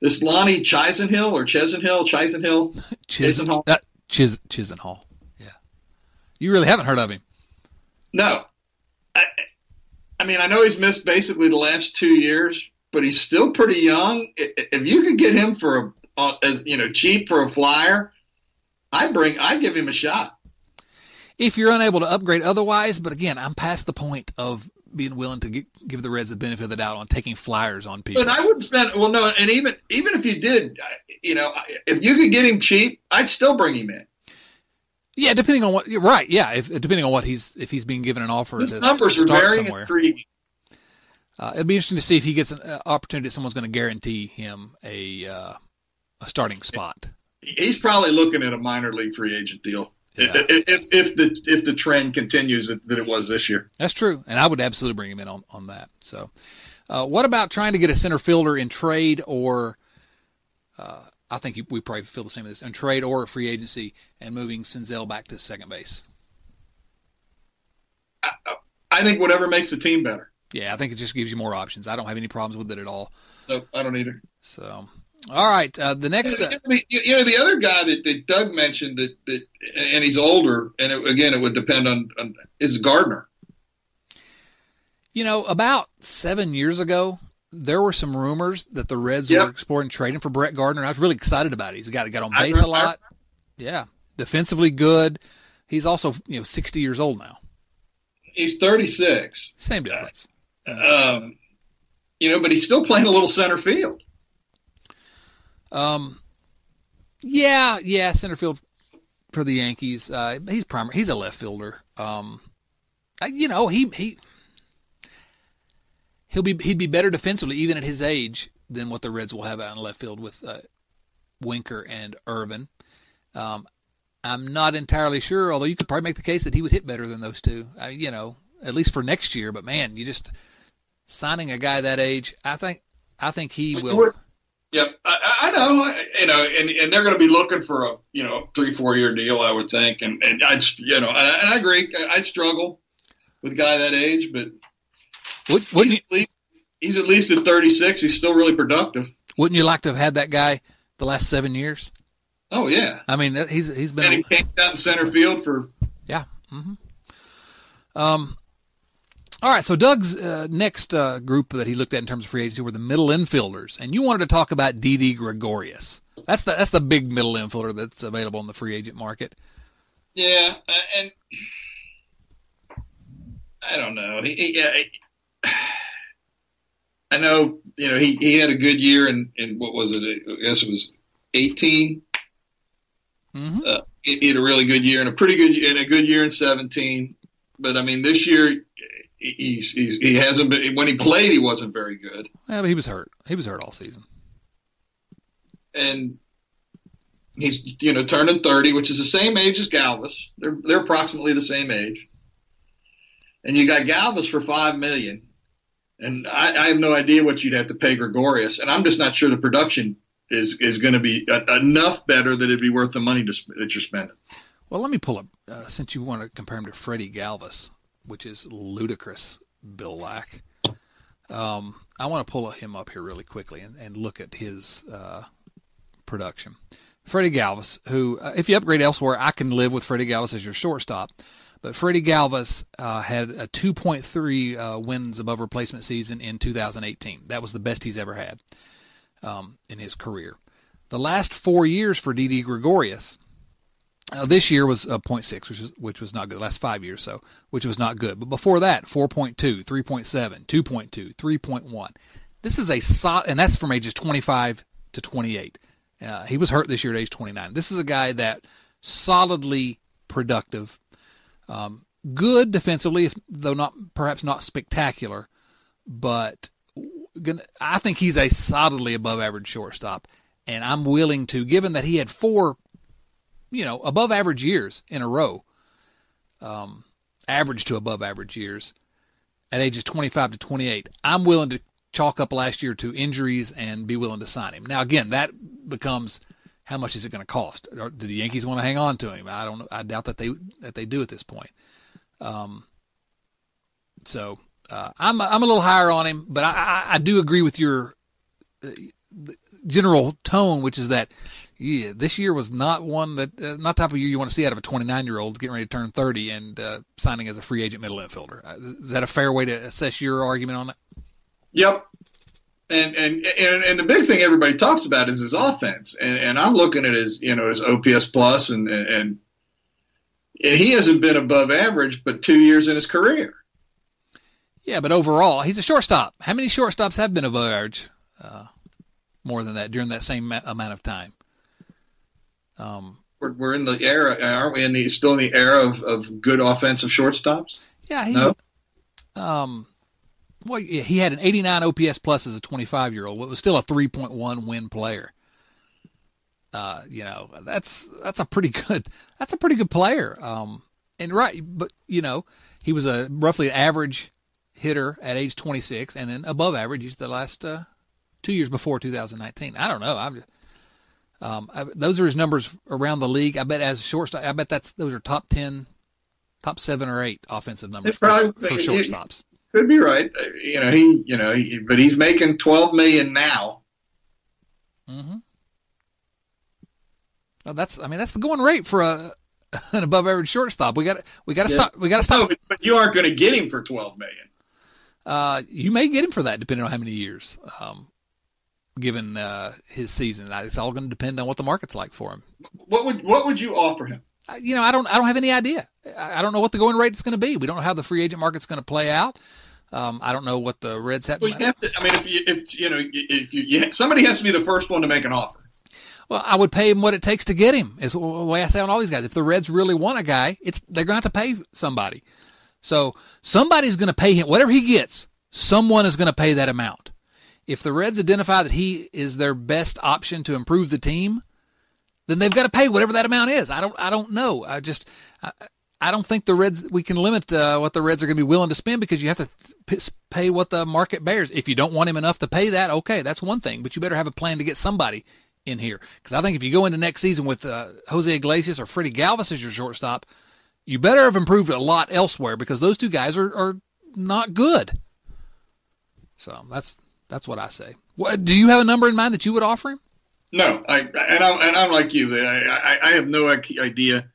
Speaker 3: This Lonnie Chisenhill or Chisenhill, Chisenhall,
Speaker 2: Chisenhall, uh, Chis Chisenhall. Yeah, you really haven't heard of him.
Speaker 3: No, I, I mean, I know he's missed basically the last two years, but he's still pretty young. If you could get him for a, uh, you know, cheap for a flyer, I bring, I give him a shot.
Speaker 2: If you're unable to upgrade otherwise, but again, I'm past the point of being willing to get, give the Reds the benefit of the doubt on taking flyers on people.
Speaker 3: But I wouldn't spend. Well, no, and even even if you did, you know, if you could get him cheap, I'd still bring him in.
Speaker 2: Yeah, depending on what. Right. Yeah, if depending on what he's if he's being given an offer.
Speaker 3: His numbers are very
Speaker 2: somewhere.
Speaker 3: intriguing.
Speaker 2: Uh, it'd be interesting to see if he gets an uh, opportunity. Someone's going to guarantee him a uh, a starting spot.
Speaker 3: He's probably looking at a minor league free agent deal. Yeah. If, if, if, the if the trend continues that, it was this year,
Speaker 2: that's true, and I would absolutely bring him in on on that. So, uh, what about trying to get a center fielder in trade or? I think we probably feel the same as this in trade or free agency, and moving Senzel back to second base.
Speaker 3: I, I think whatever makes the team better.
Speaker 2: Yeah, I think it just gives you more options. I don't have any problems with it at all.
Speaker 3: No, I don't either.
Speaker 2: So, all right, uh, the next.
Speaker 3: Uh, you know, the other guy that, that Doug mentioned that, that, and he's older, and it, again, it would depend on, on is Gardner.
Speaker 2: You know, about seven years ago, there were some rumors that the Reds yep. were exploring trading for Brett Gardner. I was really excited about it. He's got got on base a lot. Yeah, defensively good. He's also you know sixty years old now.
Speaker 3: He's thirty six.
Speaker 2: Same difference.
Speaker 3: Um, you know, but he's still playing a little center field.
Speaker 2: Um, yeah, yeah, center field for the Yankees. Uh, he's primary. He's a left fielder. Um, you know, he he he'll be he'd be better defensively even at his age than what the Reds will have out in left field with uh, Winker and Ervin. Um, I'm not entirely sure, although you could probably make the case that he would hit better than those two. I, you know, at least for next year. But man, you just signing a guy that age, I think I think he will.
Speaker 3: Yep, I, I know. You know, and, and they're going to be looking for a you know three four year deal, I would think. And and I you know, and I agree. I'd struggle with a guy that age, but
Speaker 2: would, would
Speaker 3: he's, you, at least, he's at least at 36. He's still really productive.
Speaker 2: Wouldn't you like to have had that guy the last seven years?
Speaker 3: Oh yeah.
Speaker 2: I mean, he's he's been.
Speaker 3: And he came out in center field for.
Speaker 2: Yeah. Mm-hmm. Um, all right, so Doug's uh, next uh, group that he looked at in terms of free agency were the middle infielders, and you wanted to talk about Didi Gregorius. That's the that's the big middle infielder that's available in the free agent market.
Speaker 3: Yeah, uh, and I don't know. He, he, yeah, I know you know he, he had a good year in, in what was it? I guess it was 18
Speaker 2: mm-hmm.
Speaker 3: uh, he, he, had a really good year and a pretty good and a good year in seventeen. But I mean, this year he's, he's he hasn't been when he played he wasn't very good.
Speaker 2: Yeah, but he was hurt. He was hurt all season.
Speaker 3: And he's you know turning thirty, which is the same age as Galvis. They're they're approximately the same age. And you got Galvis for five million, and I, I have no idea what you'd have to pay Gregorius, and I'm just not sure the production is is going to be enough better that it'd be worth the money to, that you're spending.
Speaker 2: Well, let me pull up uh, since you want to compare him to Freddie Galvis which is ludicrous, Bill Lack. Um, I want to pull him up here really quickly and, and look at his uh, production. Freddie Galvis, who, uh, if you upgrade elsewhere, I can live with Freddie Galvis as your shortstop. But Freddie Galvis uh, had a 2.3 uh, wins above replacement season in 2018. That was the best he's ever had um, in his career. The last four years for Didi Gregorius, Uh, this year was a 0.6, which was which was not good. The last five years, so which was not good. But before that, 4.2, 3.7, 2.2, 3.1. This is a solid, and that's from ages 25 to 28. Uh, he was hurt this year at age 29. This is a guy that solidly productive, um, good defensively, if, though not perhaps not spectacular, but I think he's a solidly above average shortstop, and I'm willing to, given that he had four you know, above average years in a row, um, average to above average years at ages 25 to 28. I'm willing to chalk up last year to injuries and be willing to sign him. Now, again, that becomes how much is it going to cost? Or do the Yankees want to hang on to him? I don't. I doubt that they that they do at this point. Um, so uh, I'm I'm a little higher on him, but I, I, I do agree with your uh, general tone, which is that yeah, this year was not one that uh, not type of year you want to see out of a 29 year old getting ready to turn 30 and uh, signing as a free agent middle infielder. Uh, is that a fair way to assess your argument on that?
Speaker 3: Yep. And, and and and the big thing everybody talks about is his offense, and and I'm looking at his you know his OPS plus, and and and he hasn't been above average, but two years in his career.
Speaker 2: Yeah, but overall, he's a shortstop. How many shortstops have been above average? Uh, more than that during that same amount of time.
Speaker 3: Um, we're, we're in the era, aren't we? In the still in the era of, of good offensive shortstops.
Speaker 2: Yeah, he. No? Um, well, he had an 89 OPS plus as a 25 year old. It was still a 3.1 win player. Uh, you know, that's that's a pretty good that's a pretty good player. Um, and right, but you know, he was a roughly average hitter at age 26, and then above average the last uh, two years before 2019. I don't know. I'm just, um, I, those are his numbers around the league. I bet as a shortstop, I bet that's those are top ten, top seven or eight offensive numbers probably, for, for shortstops.
Speaker 3: Could be right. Uh, you know he, you know, he, but he's making twelve million now.
Speaker 2: Mm-hmm. Well, that's I mean that's the going rate for a an above average shortstop. We got we got to yeah. stop. We got to stop.
Speaker 3: No, but you aren't going to get him for twelve million.
Speaker 2: Uh, you may get him for that, depending on how many years. Um, given uh, his season. It's all going to depend on what the market's like for him.
Speaker 3: What would what would you offer him?
Speaker 2: You know, I don't I don't have any idea. I don't know what the going rate is going to be. We don't know how the free agent market's going to play out. Um, I don't know what the Reds have.
Speaker 3: Well, you have to, I mean, if you, if you know, if you, you, somebody has to be the first one to make an offer.
Speaker 2: Well, I would pay him what it takes to get him. Is the way I say on all these guys. If the Reds really want a guy, it's they're going to have to pay somebody. So somebody's going to pay him whatever he gets. Someone is going to pay that amount if the Reds identify that he is their best option to improve the team, then they've got to pay whatever that amount is. I don't I don't know. I just I, I don't think the Reds we can limit uh, what the Reds are going to be willing to spend because you have to pay what the market bears. If you don't want him enough to pay that, okay, that's one thing, but you better have a plan to get somebody in here because I think if you go into next season with uh, Jose Iglesias or Freddie Galvis as your shortstop, you better have improved a lot elsewhere because those two guys are, are not good. So that's that's what I say. What, do you have a number in mind that you would offer him?
Speaker 3: No, I and I'm and I'm like you. I I, I have no idea,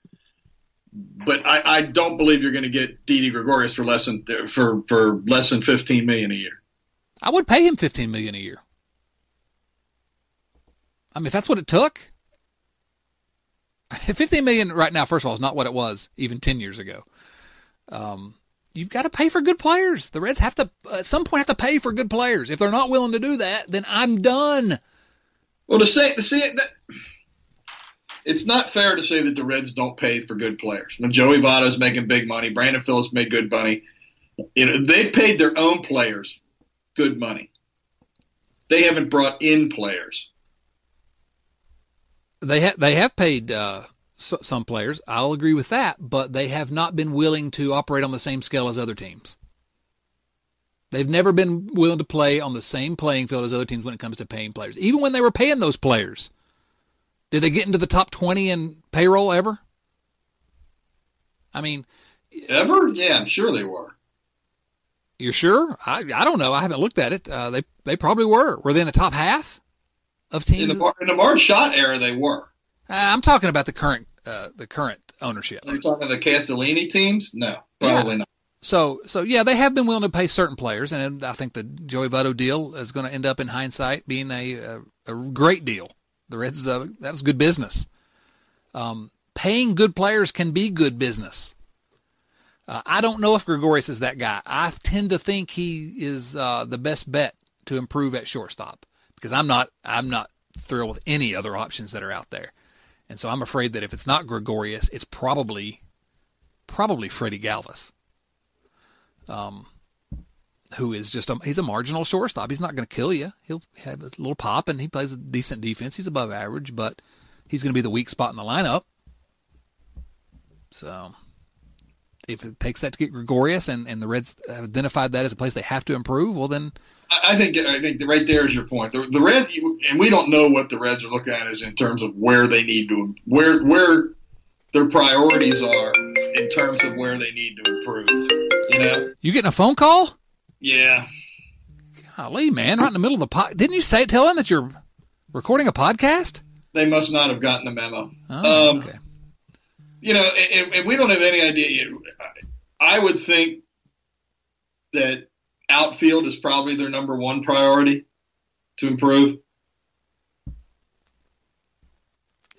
Speaker 3: but I, I don't believe you're going to get Didi Gregorius for less than for for less than 15 million a year.
Speaker 2: I would pay him 15 million a year. I mean, if that's what it took. 15 million right now, first of all, is not what it was even 10 years ago. Um, you've got to pay for good players. The Reds have to at some point have to pay for good players. If they're not willing to do that, then I'm done.
Speaker 3: Well, to say to say that it's not fair to say that the Reds don't pay for good players. When Joey Votto's making big money, Brandon Phillips made good money. You know, they've paid their own players good money. They haven't brought in players.
Speaker 2: They they have paid uh, some players. I'll agree with that, but they have not been willing to operate on the same scale as other teams. They've never been willing to play on the same playing field as other teams when it comes to paying players. Even when they were paying those players, did they get into the top 20 in payroll ever? I mean,
Speaker 3: ever? Yeah, I'm sure they were.
Speaker 2: You're sure? I I don't know. I haven't looked at it. Uh, they they probably were. Were they in the top half of teams?
Speaker 3: In the, in the Marge Schott era, they were.
Speaker 2: Uh, I'm talking about the current uh, the current ownership.
Speaker 3: Are you talking the Castellini teams? No, probably
Speaker 2: yeah.
Speaker 3: not.
Speaker 2: So, so yeah, they have been willing to pay certain players, and I think the Joey Votto deal is going to end up in hindsight being a a, a great deal. The Reds uh, that was good business. Um, paying good players can be good business. Uh, I don't know if Gregorius is that guy. I tend to think he is uh, the best bet to improve at shortstop because I'm not I'm not thrilled with any other options that are out there, and so I'm afraid that if it's not Gregorius, it's probably probably Freddie Galvis. Um, who is just a, he's a marginal shortstop. He's not going to kill you. He'll have a little pop and he plays a decent defense. He's above average, but he's going to be the weak spot in the lineup. So if it takes that to get Gregorius and, and the Reds have identified that as a place they have to improve, well then
Speaker 3: I think I think right there is your point. The, the Reds, and we don't know what the Reds are looking at is in terms of where they need to where where their priorities are in terms of where they need to improve. You know,
Speaker 2: you getting a phone call?
Speaker 3: Yeah.
Speaker 2: Golly, man, right in the middle of the pod. Didn't you say tell him that you're recording a podcast?
Speaker 3: They must not have gotten the memo.
Speaker 2: Oh, um, okay.
Speaker 3: You know, and, and we don't have any idea. I would think that outfield is probably their number one priority to improve.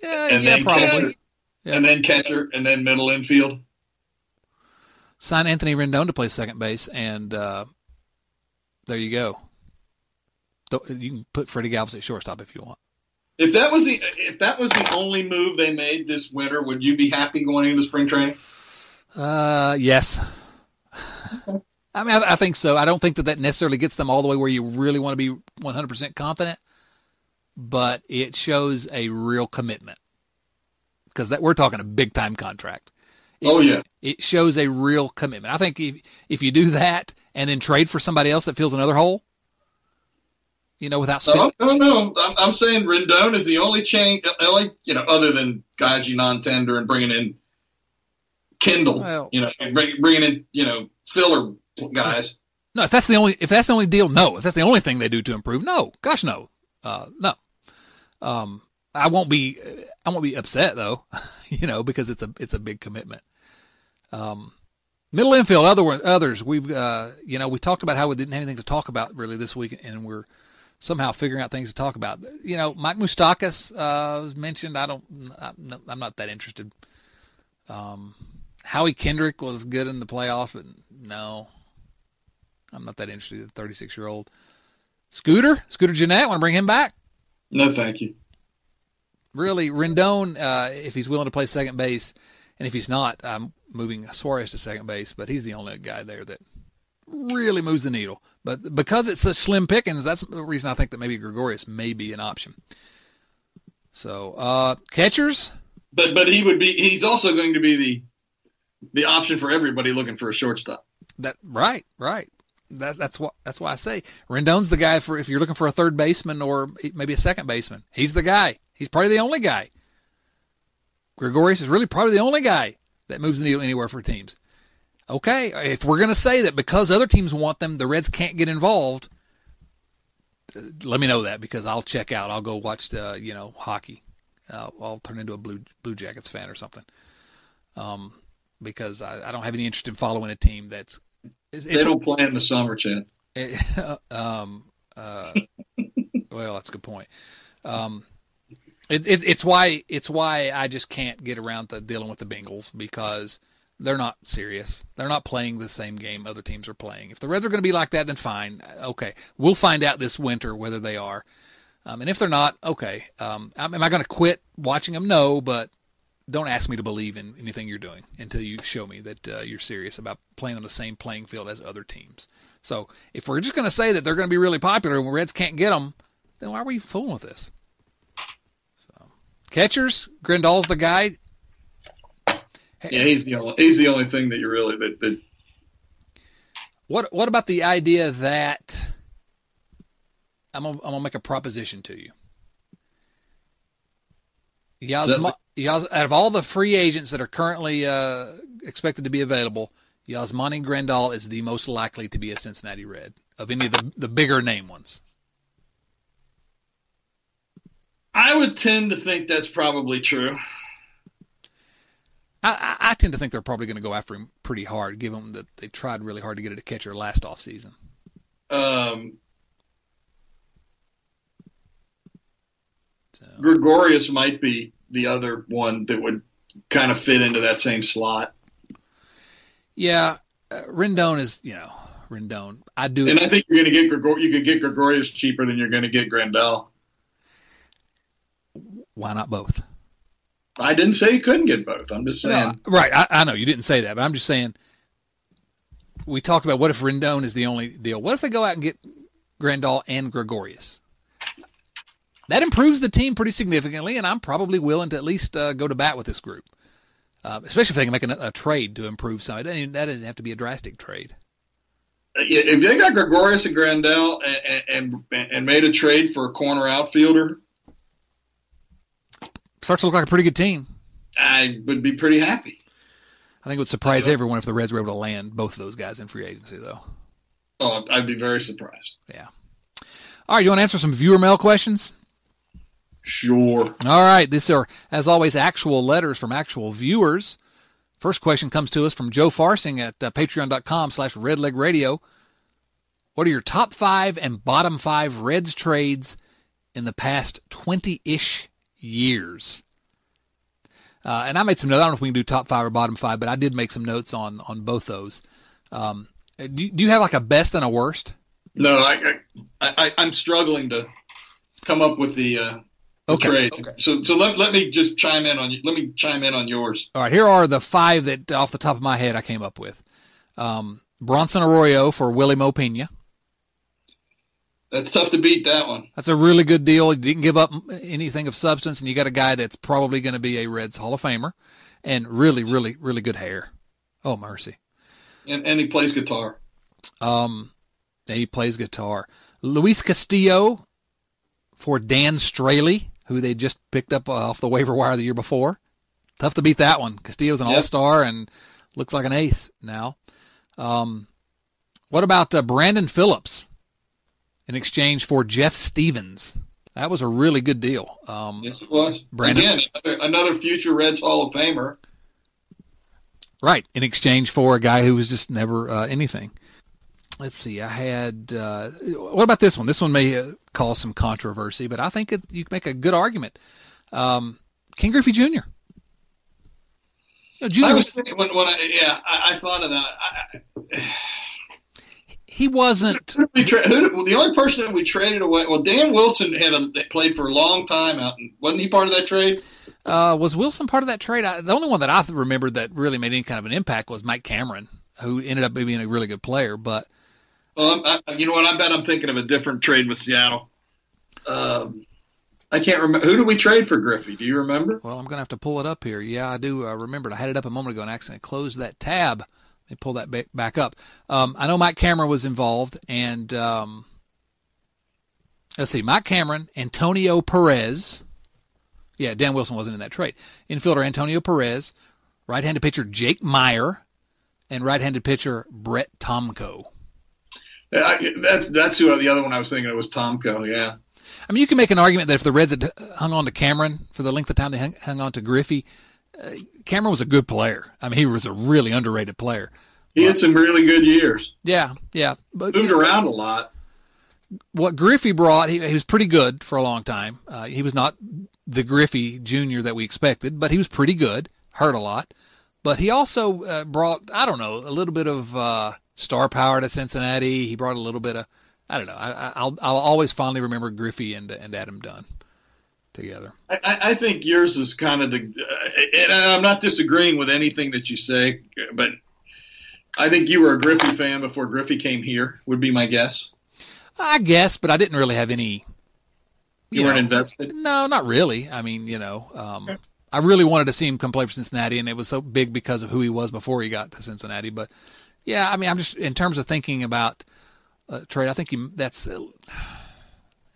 Speaker 2: Yeah, and yeah, probably.
Speaker 3: Catcher, yeah. And then catcher, and then middle infield.
Speaker 2: Sign Anthony Rendon to play second base, and uh, there you go. You can put Freddie Galvis at shortstop if you want.
Speaker 3: If that was the if that was the only move they made this winter, would you be happy going into spring training?
Speaker 2: Uh, yes. I mean, I, I, think so. I don't think that that necessarily gets them all the way where you really want to be 100% confident, but it shows a real commitment because that we're talking a big time contract. It,
Speaker 3: oh yeah,
Speaker 2: it shows a real commitment. I think if if you do that and then trade for somebody else that fills another hole, you know, without
Speaker 3: spending. No, no, no. I'm, I'm saying Rendon is the only change, only you know, other than Gaji non-tender and bringing in Kendall, well, you know, and bring, bringing in you know filler guys.
Speaker 2: No, if that's the only if that's the only deal, no. If that's the only thing they do to improve, no. Gosh, no, uh, no. Um, I won't be I won't be upset though, you know, because it's a it's a big commitment. Um, middle infield, other others we've uh, you know we talked about how we didn't have anything to talk about really this week, and we're somehow figuring out things to talk about. You know, Mike Moustakas uh, was mentioned. I don't, I'm not that interested. Um, Howie Kendrick was good in the playoffs, but no, I'm not that interested. The 36 year old Scooter, Scooter Gennett, want to bring him back?
Speaker 3: No, thank you.
Speaker 2: Really, Rendon, uh, if he's willing to play second base, and if he's not, I'm moving Suarez to second base. But he's the only guy there that really moves the needle. But because it's such slim pickings, that's the reason I think that maybe Gregorius may be an option. So uh, catchers,
Speaker 3: but but he would be. He's also going to be the the option for everybody looking for a shortstop.
Speaker 2: That right, right. That that's what that's why I say Rendon's the guy for if you're looking for a third baseman or maybe a second baseman. He's the guy. He's probably the only guy. Gregorius is really probably the only guy that moves the needle anywhere for teams. Okay, if we're going to say that because other teams want them, the Reds can't get involved, let me know that because I'll check out. I'll go watch the you know hockey. Uh, I'll turn into a blue Blue Jackets fan or something. Um, because I, I don't have any interest in following a team that's.
Speaker 3: It's, they don't play in the summer, Chad.
Speaker 2: It, um, uh, well, that's a good point. Um, it, it, it's why it's why I just can't get around to dealing with the Bengals because they're not serious. They're not playing the same game other teams are playing. If the Reds are going to be like that, then fine. Okay, we'll find out this winter whether they are. Um, and if they're not, okay. Um, am I going to quit watching them? No, but don't ask me to believe in anything you're doing until you show me that uh, you're serious about playing on the same playing field as other teams. So if we're just going to say that they're going to be really popular and the Reds can't get them, then why are we fooling with this? Catchers, Grandal's the guy.
Speaker 3: Yeah, he's the only he's the only thing that you really that, that
Speaker 2: What what about the idea that I'm gonna, I'm gonna make a proposition to you. Yasma, Yas, out of all the free agents that are currently uh, expected to be available, Yasmani Grandal is the most likely to be a Cincinnati Red of any of the, the bigger name ones.
Speaker 3: I would tend to think that's probably true.
Speaker 2: I, I, tend to think they're probably going to go after him pretty hard, given that they tried really hard to get a catcher last off season.
Speaker 3: Um, so. Gregorius might be the other one that would kind of fit into that same slot.
Speaker 2: Yeah, uh, Rendon is you know Rendon. I do,
Speaker 3: and I think you're going to get Gregor- you could get Gregorius cheaper than you're going to get Grandal.
Speaker 2: Why not both?
Speaker 3: I didn't say you couldn't get both. I'm just saying.
Speaker 2: No, right, I, I know you didn't say that, but I'm just saying. We talked about what if Rendon is the only deal. What if they go out and get Grandal and Gregorius? That improves the team pretty significantly, and I'm probably willing to at least uh, go to bat with this group, uh, especially if they can make a, a trade to improve some. That doesn't have to be a drastic trade.
Speaker 3: If they got Gregorius and Grandal and, and, and made a trade for a corner outfielder,
Speaker 2: starts to look like a pretty good team.
Speaker 3: I would be pretty happy.
Speaker 2: I think it would surprise everyone if the Reds were able to land both of those guys in free agency, though.
Speaker 3: Oh, I'd be very surprised.
Speaker 2: Yeah. All right, you want to answer some viewer mail questions?
Speaker 3: Sure.
Speaker 2: All right, these are, as always, actual letters from actual viewers. First question comes to us from Joe Farsing at uh, patreon.com slash redlegradio. What are your top five and bottom five Reds trades in the past 20-ish years? Uh, and I made some notes. I don't know if we can do top five or bottom five, but I did make some notes on on both those. Um, do, do you have like a best and a worst?
Speaker 3: No, I, I, I am struggling to come up with the, uh, the
Speaker 2: okay.
Speaker 3: trades. Okay. So so let, let me just chime in on you. Let me chime in on yours.
Speaker 2: All right, here are the five that off the top of my head I came up with. Um, Bronson Arroyo for Wily Mo Pena.
Speaker 3: That's tough to beat that one.
Speaker 2: That's a really good deal. You didn't give up anything of substance, and you got a guy that's probably going to be a Reds Hall of Famer, and really, really, really good hair. Oh mercy!
Speaker 3: And, and he plays guitar.
Speaker 2: Um, he plays guitar. Luis Castillo for Dan Straily, who they just picked up off the waiver wire the year before. Tough to beat that one. Castillo's an yep. all-star and looks like an ace now. Um, what about uh, Brandon Phillips? In exchange for Jeff Stevens. That was a really good deal. Um,
Speaker 3: yes, it was.
Speaker 2: Brandon,
Speaker 3: Again, another, another, future Reds Hall of Famer.
Speaker 2: Right, in exchange for a guy who was just never uh, anything. Let's see. I had. Uh, what about this one? This one may uh, cause some controversy, but I think it, you can make a good argument. Um, Ken Griffey Jr. You
Speaker 3: know, Jr. I was thinking when, when I yeah I, I thought of that. I,
Speaker 2: he wasn't.
Speaker 3: Who tra- who, the only person that we traded away. Well, Dan Wilson had a, played for a long time out. And wasn't he part of that trade?
Speaker 2: Uh, was Wilson part of that trade? I, the only one that I remembered that really made any kind of an impact was Mike Cameron, who ended up being a really good player. But
Speaker 3: well, I, you know what? I bet I'm thinking of a different trade with Seattle. Um, I can't remember. Who did we trade for Griffey? Do you remember?
Speaker 2: Well, I'm going to have to pull it up here. Yeah, I do uh, remember. I had it up a moment ago and accidentally closed that tab me pull that back up. Um, I know Mike Cameron was involved, and um, let's see, Mike Cameron, Antonio Perez. Yeah, Dan Wilson wasn't in that trade. Infielder Antonio Perez, right-handed pitcher Jake Meyer, and right-handed pitcher Brett Tomko.
Speaker 3: Yeah, that's that's who the other one I was thinking it was Tomko. Yeah.
Speaker 2: I mean, you can make an argument that if the Reds had hung on to Cameron for the length of time they hung, hung on to Griffey, Cameron was a good player. I mean, he was a really underrated player.
Speaker 3: He had some really good years.
Speaker 2: Yeah, yeah.
Speaker 3: But moved around a lot.
Speaker 2: What Griffey brought, he, he was pretty good for a long time. Uh, he was not the Griffey Jr. that we expected, but he was pretty good. Hurt a lot, but he also uh, brought, I don't know, a little bit of uh, star power to Cincinnati. He brought a little bit of, I don't know. I, will I'll always fondly remember Griffey and and Adam Dunn together.
Speaker 3: I, I, think yours is kind of the, and I'm not disagreeing with anything that you say, but I think you were a Griffey fan before Griffey came here. Would be my guess.
Speaker 2: I guess, but I didn't really have any.
Speaker 3: You, you weren't know, invested.
Speaker 2: No, not really. I mean, you know, um, okay. I really wanted to see him come play for Cincinnati, and it was so big because of who he was before he got to Cincinnati. But yeah, I mean, I'm just in terms of thinking about uh, trade. I think he, that's. Uh,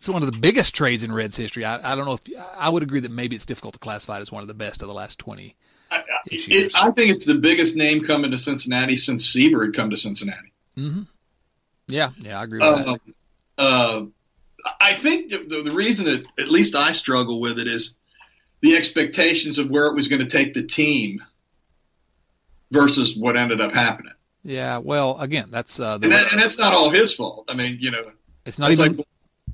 Speaker 2: it's one of the biggest trades in Reds history. I, I don't know if I would agree that maybe it's difficult to classify it as one of the best of the last twenty.
Speaker 3: I, it, I think it's the biggest name coming to Cincinnati since Seaver had come to Cincinnati.
Speaker 2: Mm-hmm. Yeah, yeah, I agree with uh, that.
Speaker 3: Uh, I think the, the, the reason that at least I struggle with it is the expectations of where it was going to take the team versus what ended up happening.
Speaker 2: Yeah, well, again, that's uh,
Speaker 3: and, that, and, that's not all his fault. I mean, you know,
Speaker 2: it's not even
Speaker 3: like,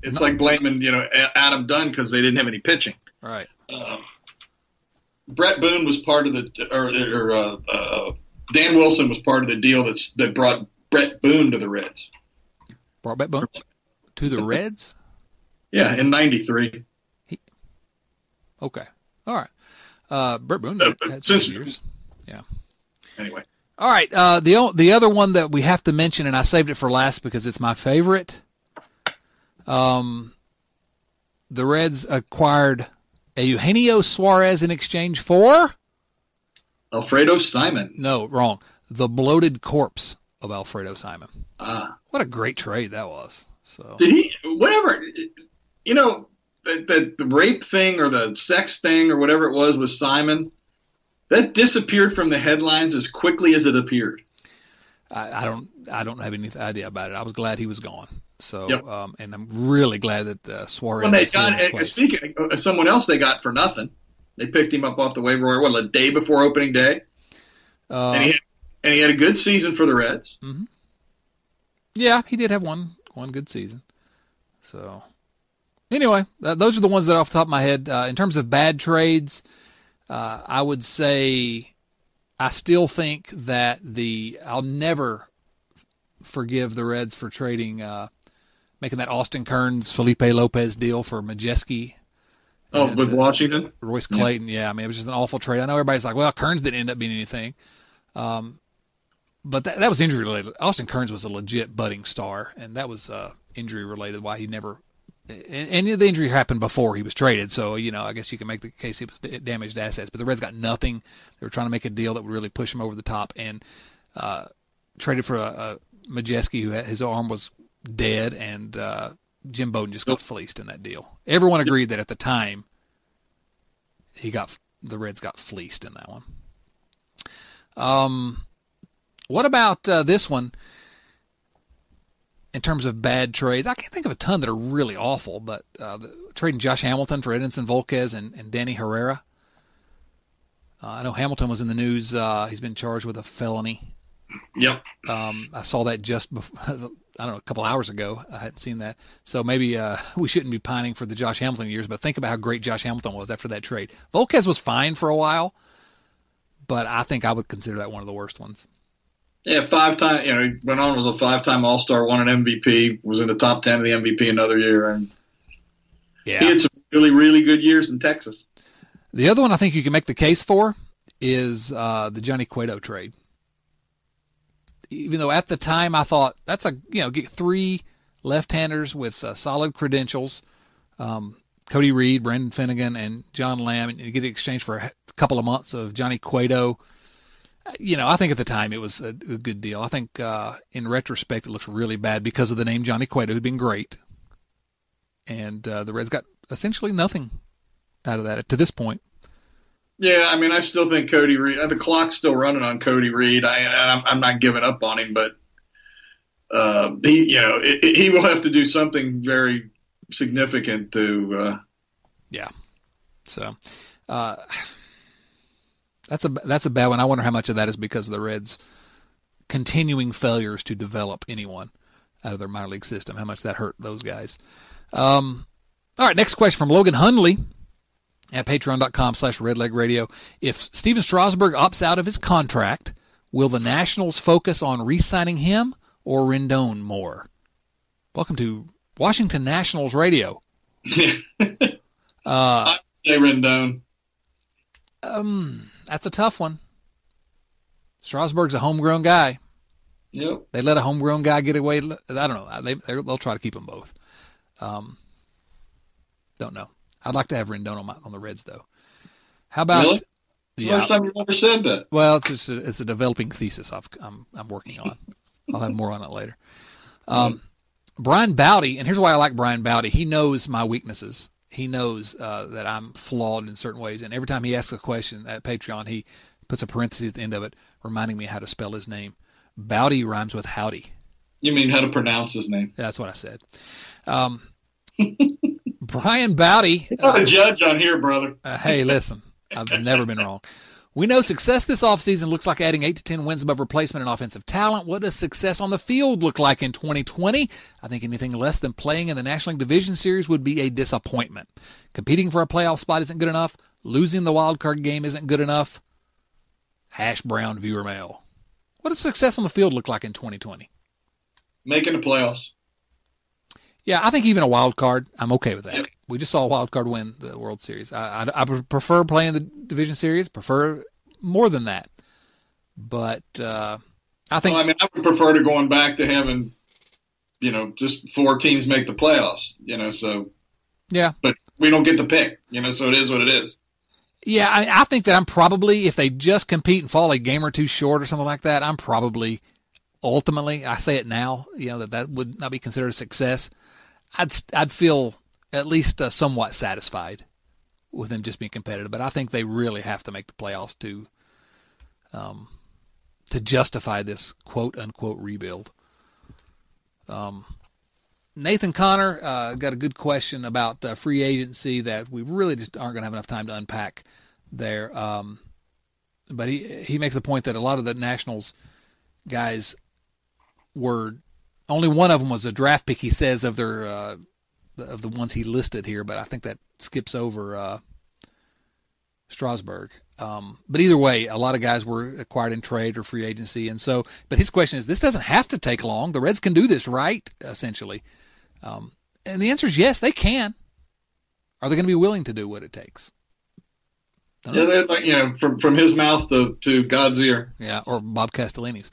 Speaker 3: it's like blaming you know Adam Dunn because they didn't have any pitching.
Speaker 2: Right.
Speaker 3: Um, Bret Boone was part of the, or, or uh, uh, Dan Wilson was part of the deal that's that brought Bret Boone to the Reds.
Speaker 2: Brought Bret Boone to the Reds.
Speaker 3: Yeah, in '93.
Speaker 2: Okay, all right. Uh, Bret Boone uh,
Speaker 3: since
Speaker 2: years. Yeah.
Speaker 3: Anyway.
Speaker 2: All right. Uh, the the other one that we have to mention, and I saved it for last because it's my favorite. Um, the Reds acquired Eugenio Suarez in exchange for
Speaker 3: Alfredo Simon.
Speaker 2: No, wrong. The bloated corpse of Alfredo Simon.
Speaker 3: Ah,
Speaker 2: what a great trade that was. So
Speaker 3: did he? Whatever. You know, the, the, the rape thing or the sex thing or whatever it was with Simon that disappeared from the headlines as quickly as it appeared.
Speaker 2: I, I don't. I don't have any idea about it. I was glad he was gone. So, yep. um, and I'm really glad that uh, Suarez.
Speaker 3: When they got, speaking of someone else, they got for nothing. They picked him up off the waiver wire. What a day before opening day, uh, and he had, and he had a good season for the Reds.
Speaker 2: Mm-hmm. Yeah, he did have one one good season. So, anyway, those are the ones that off the top of my head. Uh, in terms of bad trades, uh, I would say I still think that the I'll never forgive the Reds for trading, uh, making that Austin Kearns Felipe Lopez deal for Majewski.
Speaker 3: Oh, with uh, Washington,
Speaker 2: Royce Clayton. Yeah. yeah. I mean it was just an awful trade. I know everybody's like, well, Kearns didn't end up being anything. Um, but that, that was injury related. Austin Kearns was a legit budding star, and that was uh, injury related. Why he never and, and, the injury happened before he was traded, so you know I guess you can make the case he was damaged assets. But the Reds got nothing. They were trying to make a deal that would really push him over the top, and uh, traded for a, a Majewski who had, his arm was dead, and uh, Jim Bowden just got fleeced in that deal. Everyone agreed that at the time he got the Reds got fleeced in that one. Um, what about uh, this one? in terms of bad trades, I can't think of a ton that are really awful, but uh, the, trading Josh Hamilton for Edinson Volquez and, and Danny Herrera. Uh, I know Hamilton was in the news. Uh, he's been charged with a felony.
Speaker 3: Yep.
Speaker 2: Um, I saw that just before, I don't know, a couple hours ago. I hadn't seen that. So maybe uh, we shouldn't be pining for the Josh Hamilton years, but think about how great Josh Hamilton was after that trade. Volquez was fine for a while, but I think I would consider that one of the worst ones.
Speaker 3: Yeah, five time. You know, he went on was a five time All Star, won an MVP, was in the top ten of the MVP another year, and yeah, he had some really really good years in Texas.
Speaker 2: The other one I think you can make the case for is uh, the Johnny Cueto trade. Even though at the time I thought that's a you know get three left-handers with uh, solid credentials, um, Cody Reed, Brandon Finnegan, and John Lamb, and you get exchanged for a couple of months of Johnny Cueto you know, I think at the time it was a, a good deal. I think uh, in retrospect it looks really bad because of the name Johnny Cueto, who'd been great, and uh, the Reds got essentially nothing out of that to this point.
Speaker 3: Yeah, I mean, I still think Cody Reed. Uh, the clock's still running on Cody Reed. I, I'm, I'm not giving up on him, but uh, he, you know, it, it, he will have to do something very significant to. Uh,
Speaker 2: yeah. So. Uh, that's a that's a bad one. I wonder how much of that is because of the Reds' continuing failures to develop anyone out of their minor league system. How much that hurt those guys. Um, all right, next question from Logan Hundley at patreon.com slash redlegradio. If Stephen Strasburg opts out of his contract, will the Nationals focus on re-signing him or Rendon more? Welcome to Washington Nationals Radio.
Speaker 3: uh, I say Rendon.
Speaker 2: Um, that's a tough one. Strasburg's a homegrown guy.
Speaker 3: Yep.
Speaker 2: They let a homegrown guy get away. I don't know. They they'll try to keep them both. Um, don't know. I'd like to have Rendon on my on the Reds though. How about?
Speaker 3: Really? Yeah, first time you've ever said that.
Speaker 2: Well, it's just a, it's a developing thesis i am I'm working on. I'll have more on it later. Um, mm-hmm. Brian Bowdy, and here's why I like Brian Bowdy. He knows my weaknesses he knows uh, that I'm flawed in certain ways. And every time he asks a question at Patreon, he puts a parenthesis at the end of it, reminding me how to spell his name. Bowdy rhymes with howdy.
Speaker 3: You mean how to pronounce his name?
Speaker 2: That's what I said. Um, Brian Bowdy.
Speaker 3: You're not uh, a judge on here, brother.
Speaker 2: uh, hey, listen, I've never been wrong. We know success this offseason looks like adding 8 to 10 wins above replacement and offensive talent. What does success on the field look like in 2020? I think anything less than playing in the National League Division Series would be a disappointment. Competing for a playoff spot isn't good enough. Losing the wild card game isn't good enough. Hash Brown viewer mail. What does success on the field look like in 2020?
Speaker 3: Making the playoffs.
Speaker 2: Yeah, I think even a wild card, I'm okay with that. We just saw a wild card win the World Series. I, I, I, prefer playing the division series. Prefer more than that, but uh, I think.
Speaker 3: Well, I mean, I would prefer to going back to having, you know, just four teams make the playoffs. You know, so.
Speaker 2: Yeah.
Speaker 3: But we don't get to pick. You know, so it is what it is.
Speaker 2: Yeah, I, I think that I'm probably if they just compete and fall a game or two short or something like that, I'm probably ultimately, I say it now, you know that that would not be considered a success. I'd I'd feel at least uh, somewhat satisfied with them just being competitive. But I think they really have to make the playoffs to um, to justify this quote unquote rebuild. Um, Nathan Connor uh, got a good question about uh, free agency that we really just aren't going to have enough time to unpack there. Um, but he he makes the point that a lot of the Nationals guys were only one of them was a draft pick. He says of their uh, of the ones he listed here, but I think that skips over uh, Strasburg. Um, but either way, a lot of guys were acquired in trade or free agency, and so. But his question is: This doesn't have to take long. The Reds can do this, right? Essentially, um, and the answer is yes, they can. Are they going to be willing to do what it takes?
Speaker 3: Yeah, like you know, from from his mouth to to God's ear.
Speaker 2: Yeah, or Bob Castellini's.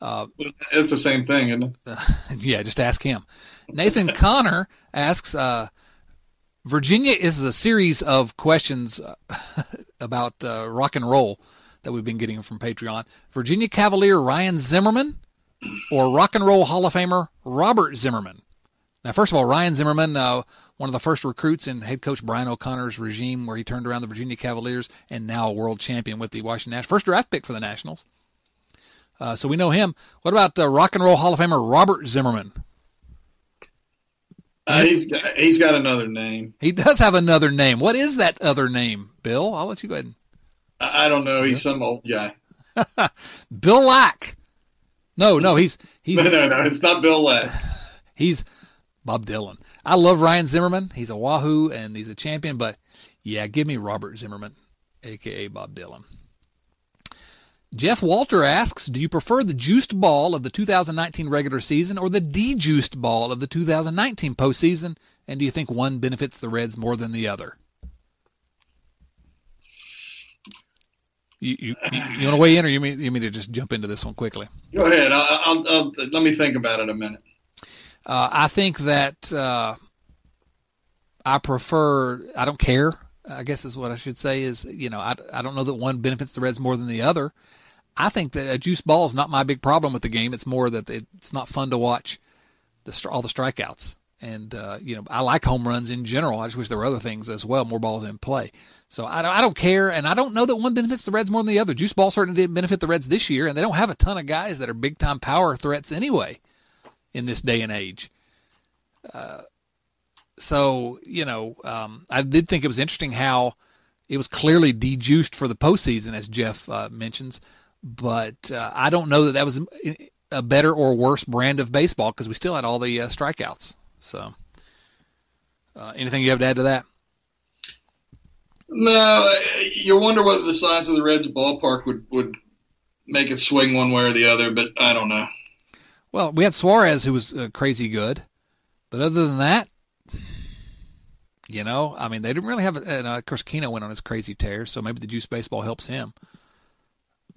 Speaker 3: Uh, it's the same thing, isn't it?
Speaker 2: Yeah, just ask him. Nathan Connor asks, uh, Virginia is a series of questions uh, about uh, rock and roll that we've been getting from Patreon. Virginia Cavalier Ryan Zimmerman or Rock and Roll Hall of Famer Robert Zimmerman. Now, first of all, Ryan Zimmerman, uh, one of the first recruits in head coach Brian O'Connor's regime, where he turned around the Virginia Cavaliers and now a world champion with the Washington Nationals. First draft pick for the Nationals. Uh, so we know him. What about uh, Rock and Roll Hall of Famer Robert Zimmerman?
Speaker 3: Uh, he's got, he's got another name.
Speaker 2: He does have another name. What is that other name, Bill? I'll let you go ahead. And...
Speaker 3: I don't know. He's some old guy.
Speaker 2: Bill Lack. No, no, he's he's
Speaker 3: no, no, no. It's not Bill Lack.
Speaker 2: he's Bob Dylan. I love Ryan Zimmerman. He's a Wahoo and he's a champion. But yeah, give me Robert Zimmerman, aka Bob Dylan. Jeff Walter asks, do you prefer the juiced ball of the 2019 regular season or the dejuiced ball of the 2019 postseason? And do you think one benefits the Reds more than the other? You, you, you want to weigh in, or you mean you mean to just jump into this one quickly?
Speaker 3: Go ahead. I'll, I'll, I'll let me think about it a minute.
Speaker 2: Uh, I think that uh, I prefer. I don't care. I guess is what I should say. Is you know I, I don't know that one benefits the Reds more than the other. I think that a juice ball is not my big problem with the game. It's more that it's not fun to watch the all the strikeouts. And uh, you know, I like home runs in general. I just wish there were other things as well, more balls in play. So I don't, I don't care, and I don't know that one benefits the Reds more than the other. Juice ball certainly didn't benefit the Reds this year, and they don't have a ton of guys that are big time power threats anyway in this day and age. Uh, so you know, um, I did think it was interesting how it was clearly dejuiced for the postseason, as Jeff uh, mentions but uh, I don't know that that was a better or worse brand of baseball because we still had all the uh, strikeouts. So, uh, anything you have to add to that?
Speaker 3: No, you wonder whether the size of the Reds ballpark would would make it swing one way or the other, but I don't know.
Speaker 2: Well, we had Suarez who was uh, crazy good, but other than that, you know, I mean, they didn't really have. And uh, of course, Keno went on his crazy tear, so maybe the juice baseball helps him.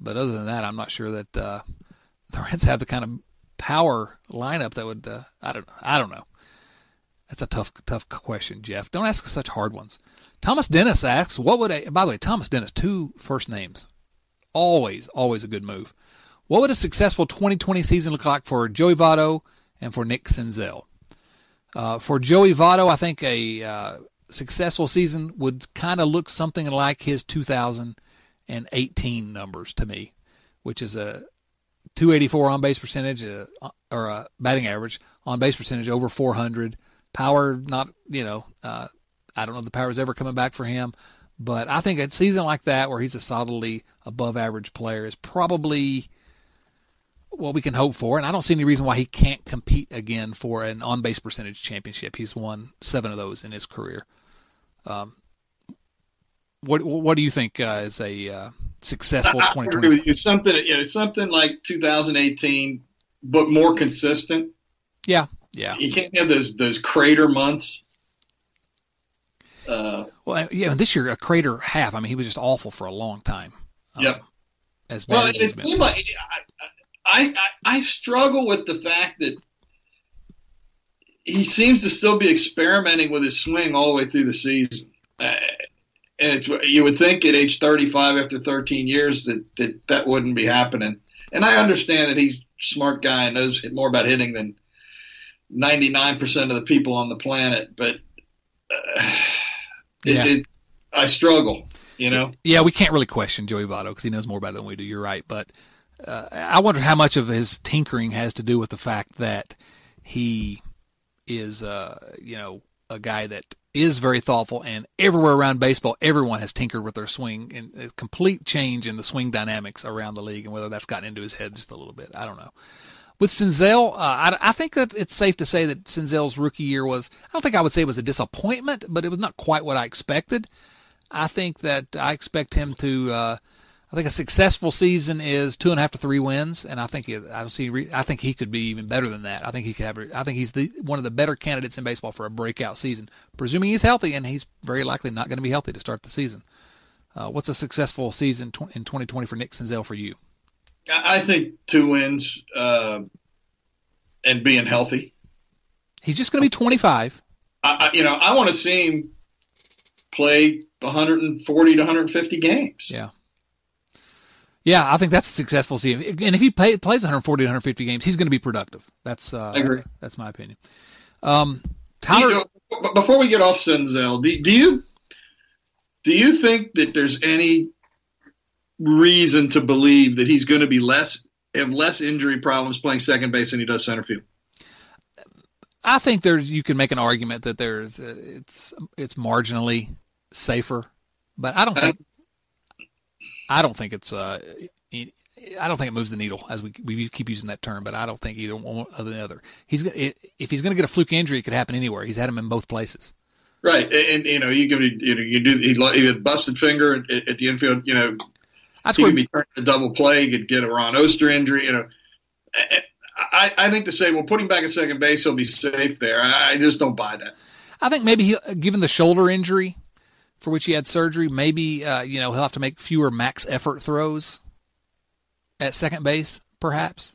Speaker 2: But other than that, I'm not sure that uh, the Reds have the kind of power lineup that would. Uh, I don't. I don't know. That's a tough, tough question, Jeff. Don't ask such hard ones. Thomas Dennis asks, "What would a?" By the way, Thomas Dennis, two first names, always, always a good move. What would a successful 2020 season look like for Joey Votto and for Nick Senzel? Uh, for Joey Votto, I think a uh, successful season would kind of look something like his 2000 and 18 numbers to me, which is a 284 on base percentage uh, or a batting average on base percentage over 400. Power, not you know, uh, I don't know if the power is ever coming back for him, but I think a season like that where he's a solidly above average player is probably what we can hope for. And I don't see any reason why he can't compete again for an on base percentage championship. He's won seven of those in his career. Um, what what do you think uh, is a uh, successful
Speaker 3: I, I
Speaker 2: 2020?
Speaker 3: agree with you. Something you know, something like 2018, but more consistent.
Speaker 2: Yeah, yeah.
Speaker 3: You can't have those those crater months. Uh,
Speaker 2: Well, yeah, this year a crater half. I mean, he was just awful for a long time. Um,
Speaker 3: Yep.
Speaker 2: As bad
Speaker 3: well,
Speaker 2: as
Speaker 3: it seemed like I, I I struggle with the fact that he seems to still be experimenting with his swing all the way through the season. Uh, and it's, you would think at age 35 after 13 years that, that that wouldn't be happening. And I understand that he's a smart guy and knows more about hitting than 99% of the people on the planet, but uh, it, it, I struggle, you know?
Speaker 2: Yeah, we can't really question Joey Votto because he knows more about it than we do. You're right, but uh, I wonder how much of his tinkering has to do with the fact that he is, uh, you know, a guy that is very thoughtful, and everywhere around baseball, everyone has tinkered with their swing and a complete change in the swing dynamics around the league, and whether that's gotten into his head just a little bit, I don't know. With Senzel, uh, I, I think that it's safe to say that Senzel's rookie year was, I don't think I would say it was a disappointment, but it was not quite what I expected. I think that I expect him to. Uh, I think a successful season is two and a half to three wins, and I think it, I see. I think he could be even better than that. I think he could have. I think he's the one of the better candidates in baseball for a breakout season, presuming he's healthy, and he's very likely not going to be healthy to start the season. Uh, what's a successful season tw- in 2020 for Nick Senzel for you?
Speaker 3: I I think two wins uh, and being healthy.
Speaker 2: He's just going to be 25.
Speaker 3: I, I, you know, I want to see him play 140 to 150 games.
Speaker 2: Yeah. Yeah, I think that's a successful season. And if he play, plays 140 to 150 games, he's going to be productive. That's uh,
Speaker 3: I agree.
Speaker 2: That's my opinion. Um,
Speaker 3: You
Speaker 2: Tyler,
Speaker 3: know, before we get off Senzel, do, do you do you think that there's any reason to believe that he's going to be less have less injury problems playing second base than he does center field?
Speaker 2: I think there's you can make an argument that there's uh, it's it's marginally safer, but I don't think I don't think it's uh it- I don't think it moves the needle as we we keep using that term, but I don't think either one or the other. He's if he's going to get a fluke injury, it could happen anywhere. He's had him in both places.
Speaker 3: Right, and, and you know you can you know you do he, he had a busted finger at, at the infield. You know
Speaker 2: That's
Speaker 3: he could be turned to double play. He could get a Ron Oster injury. You know, I, I think to say well put him back at second base he'll be safe there. I, I just don't buy that.
Speaker 2: I think maybe he, given the shoulder injury for which he had surgery, maybe uh, you know he'll have to make fewer max effort throws at second base, perhaps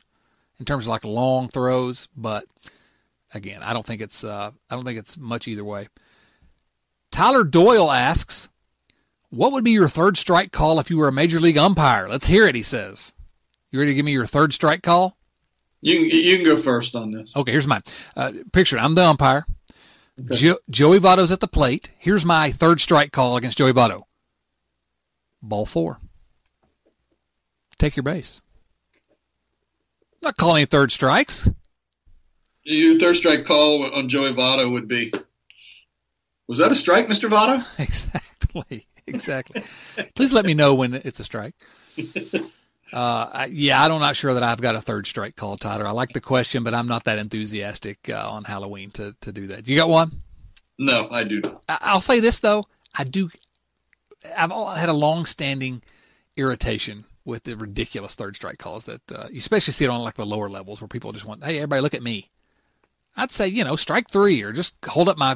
Speaker 2: in terms of like long throws. But again, I don't think it's uh, I don't think it's much either way. Tyler Doyle asks, "What would be your third strike call if you were a major league umpire?" Let's hear it. He says, "You ready to give me your third strike call?"
Speaker 3: You can, you can go first on this.
Speaker 2: Okay, here's mine. Uh, picture it. I'm the umpire. Jo- Joey Votto's at the plate. Here's my third strike call against Joey Votto. Ball four. Take your base. I'm not calling any third strikes.
Speaker 3: Your third strike call on Joey Votto would be, was that a strike, Mister Votto?
Speaker 2: Exactly. Exactly. Please let me know when it's a strike. Uh, yeah, I'm not sure that I've got a third strike call, Tyler. I like the question, but I'm not that enthusiastic uh, on Halloween to, to do that. You got one?
Speaker 3: No, I do not.
Speaker 2: I- I'll say this though, I do. I've had a long-standing irritation with the ridiculous third strike calls that uh, you especially see it on like the lower levels where people just want, hey, everybody, look at me. I'd say you know strike three or just hold up my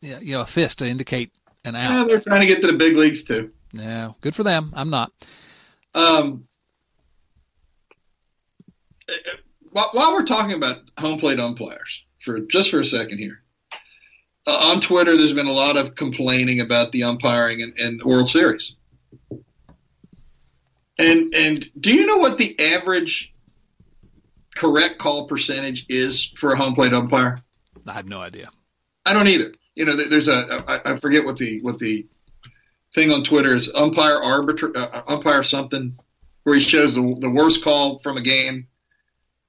Speaker 2: yeah, you know a fist to indicate an
Speaker 3: Yeah,
Speaker 2: out.
Speaker 3: they're trying to get to the big leagues too.
Speaker 2: Yeah, good for them. I'm not.
Speaker 3: Um, while, while we're talking about home plate umpires, for just for a second here, uh, on Twitter, there's been a lot of complaining about the umpiring in, in the World Series. And and do you know what the average correct call percentage is for a home plate umpire?
Speaker 2: I have no idea.
Speaker 3: I don't either. You know, there's a I, I forget what the what the thing on Twitter is umpire arbiter uh, umpire something where he shows the the worst call from a game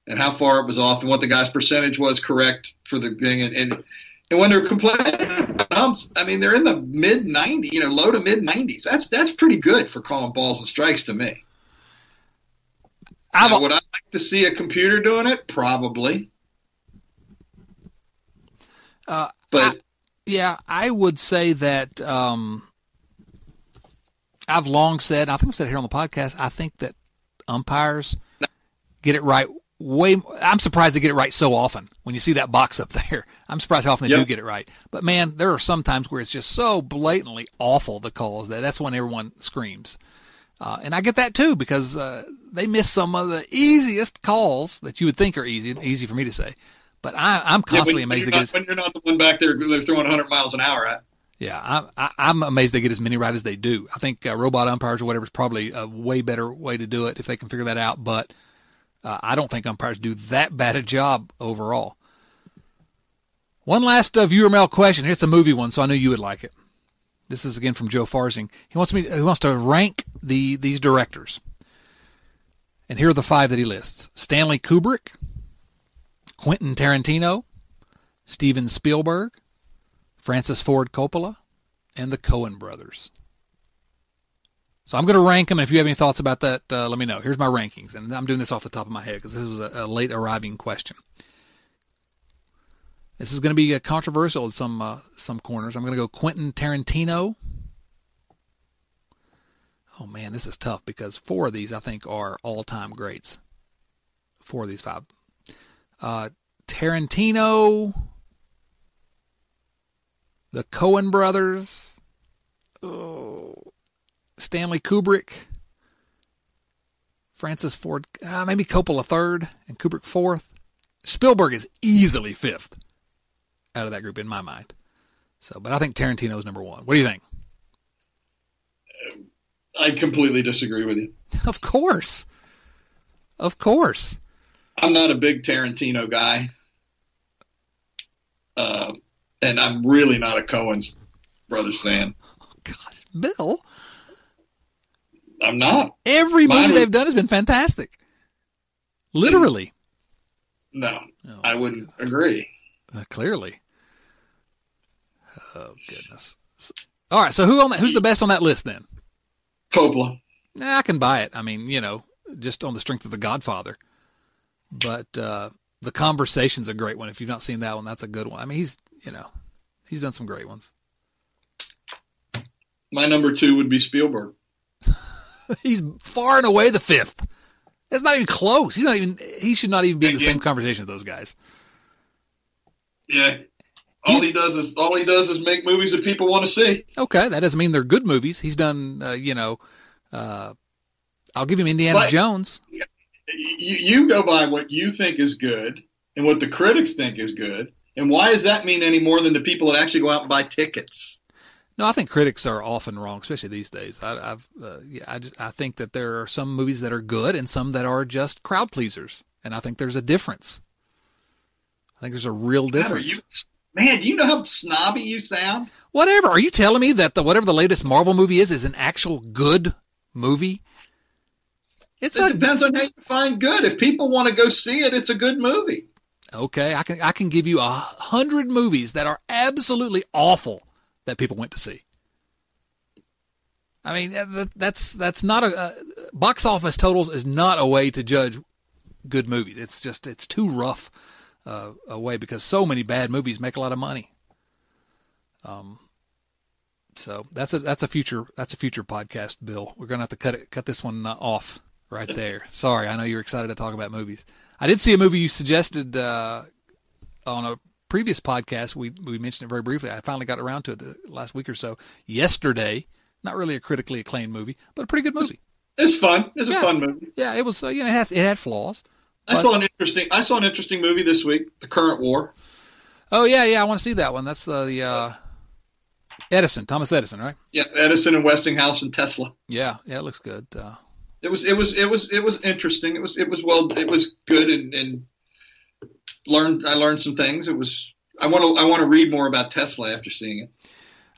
Speaker 3: and how far it was off and what the guy's percentage was correct for the thing and and, and when they're complaining about umps, I mean they're in the mid 90s, you know, low to mid 90s. That's that's pretty good for calling balls and strikes to me. Now, would I like to see a computer doing it? Probably.
Speaker 2: Uh,
Speaker 3: but
Speaker 2: yeah, I would say that um, I've long said, I think I've said it here on the podcast, I think that umpires get it right way. I'm surprised they get it right so often. When you see that box up there, I'm surprised how often they yep. do get it right. But man, there are some times where it's just so blatantly awful the calls that that's when everyone screams. Uh, and I get that too because uh, they miss some of the easiest calls that you would think are easy, easy for me to say. But I, am constantly
Speaker 3: yeah,
Speaker 2: amazed
Speaker 3: they get when you're not the one back there they're throwing 100 miles an hour at.
Speaker 2: Yeah, I, am amazed they get as many right as they do. I think uh, robot umpires or whatever is probably a way better way to do it if they can figure that out. But uh, I don't think umpires do that bad a job overall. One last uh, viewer mail question. It's a movie one, so I knew you would like it. This is again from Joe Farzing. He wants me. He wants to rank the these directors. And here are the five that he lists: Stanley Kubrick, Quentin Tarantino, Steven Spielberg, Francis Ford Coppola, and the Coen brothers. So I'm going to rank them. And if you have any thoughts about that, uh, let me know. Here's my rankings. And I'm doing this off the top of my head because this was a, a, late arriving question. This is going to be controversial in some uh, some corners. I'm going to go Quentin Tarantino. Oh man, this is tough because four of these I think are all time greats. Four of these five. Uh, Tarantino, the Coen brothers, oh, Stanley Kubrick, Francis Ford, uh, maybe Coppola third, and Kubrick fourth. Spielberg is easily fifth out of that group in my mind. So, but I think Tarantino is number one. What do you think?
Speaker 3: I completely disagree with you.
Speaker 2: Of course, of course.
Speaker 3: I'm not a big Tarantino guy, uh, and I'm really not a Coen's brothers fan.
Speaker 2: Oh gosh, Bill.
Speaker 3: I'm not.
Speaker 2: Every movie they've done has been fantastic. Literally.
Speaker 3: No, oh, I wouldn't goodness. agree.
Speaker 2: Uh, clearly. Oh goodness. All right, so who on that? Who's the best on that list then?
Speaker 3: Coppola.
Speaker 2: I can buy it. I mean, you know, just on the strength of The Godfather. But uh, the conversation's a great one. If you've not seen that one, that's a good one. I mean, he's you know, he's done some great ones.
Speaker 3: My number two would be Spielberg.
Speaker 2: he's far and away the fifth. It's not even close. He's not even. He should not even be in the same conversation with those guys.
Speaker 3: Yeah, all he does is all he does is make movies that people want to see.
Speaker 2: Okay, that doesn't mean they're good movies. He's done, uh, you know, uh, I'll give him Indiana but Jones. You,
Speaker 3: you go by what you think is good and what the critics think is good, and why does that mean any more than the people that actually go out and buy tickets?
Speaker 2: No, I think critics are often wrong, especially these days. I, have uh, yeah, I, I think that there are some movies that are good and some that are just crowd pleasers, and I think there's a difference. I think there's a real difference.
Speaker 3: Man, do you know how snobby you sound?
Speaker 2: Whatever. Are you telling me that the whatever the latest Marvel movie is is an actual good movie?
Speaker 3: It's it a, depends on how you find good. If people want to go see it, it's a good movie.
Speaker 2: Okay, I can I can give you a hundred movies that are absolutely awful that people went to see. I mean, that's that's not a uh, box office totals is not a way to judge good movies. It's just it's too rough uh, way because so many bad movies make a lot of money. Um, so that's a that's a future that's a future podcast, Bill. We're gonna have to cut it cut this one off right there. Sorry, I know you're excited to talk about movies. I did see a movie you suggested uh, on a previous podcast. We we mentioned it very briefly. I finally got around to it the last week or so. Yesterday, not really a critically acclaimed movie, but a pretty good movie.
Speaker 3: It's fun. It's yeah. a fun movie.
Speaker 2: Yeah, it was. Uh, you know, it had, it had flaws.
Speaker 3: I saw an interesting. I saw an interesting movie this week, The Current War.
Speaker 2: Oh yeah, yeah, I want to see that one. That's the, the uh, Edison, Thomas Edison, right?
Speaker 3: Yeah, Edison and Westinghouse and Tesla.
Speaker 2: Yeah, yeah, it looks good. Uh,
Speaker 3: it was, it was, it was, it was interesting. It was, it was well, it was good, and, and learned. I learned some things. It was. I want to. I want to read more about Tesla after seeing it.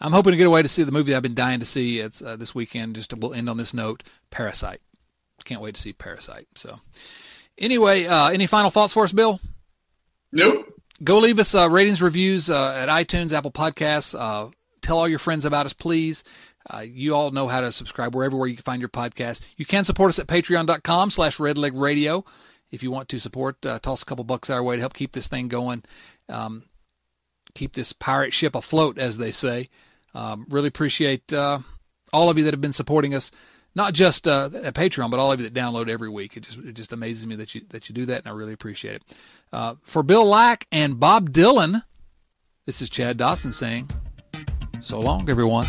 Speaker 2: I'm hoping to get away to see the movie I've been dying to see. It's uh, this weekend. Just to, we'll end on this note. Parasite. Can't wait to see Parasite. So. Anyway, uh, any final thoughts for us, Bill?
Speaker 3: Nope.
Speaker 2: Go leave us uh, ratings, reviews uh, at iTunes, Apple Podcasts. Uh, tell all your friends about us, please. Uh, you all know how to subscribe wherever where you can find your podcast. You can support us at patreon.com slash redlegradio. If you want to support, uh, toss a couple bucks our way to help keep this thing going, um, keep this pirate ship afloat, as they say. Um, really appreciate all all of you that have been supporting us, not just uh, at Patreon, but all of you that download every week. It just it just amazes me that you that you do that, and I really appreciate it. Uh, for Bill Lack and Bob Dylan, this is Chad Dotson saying, "So long, everyone."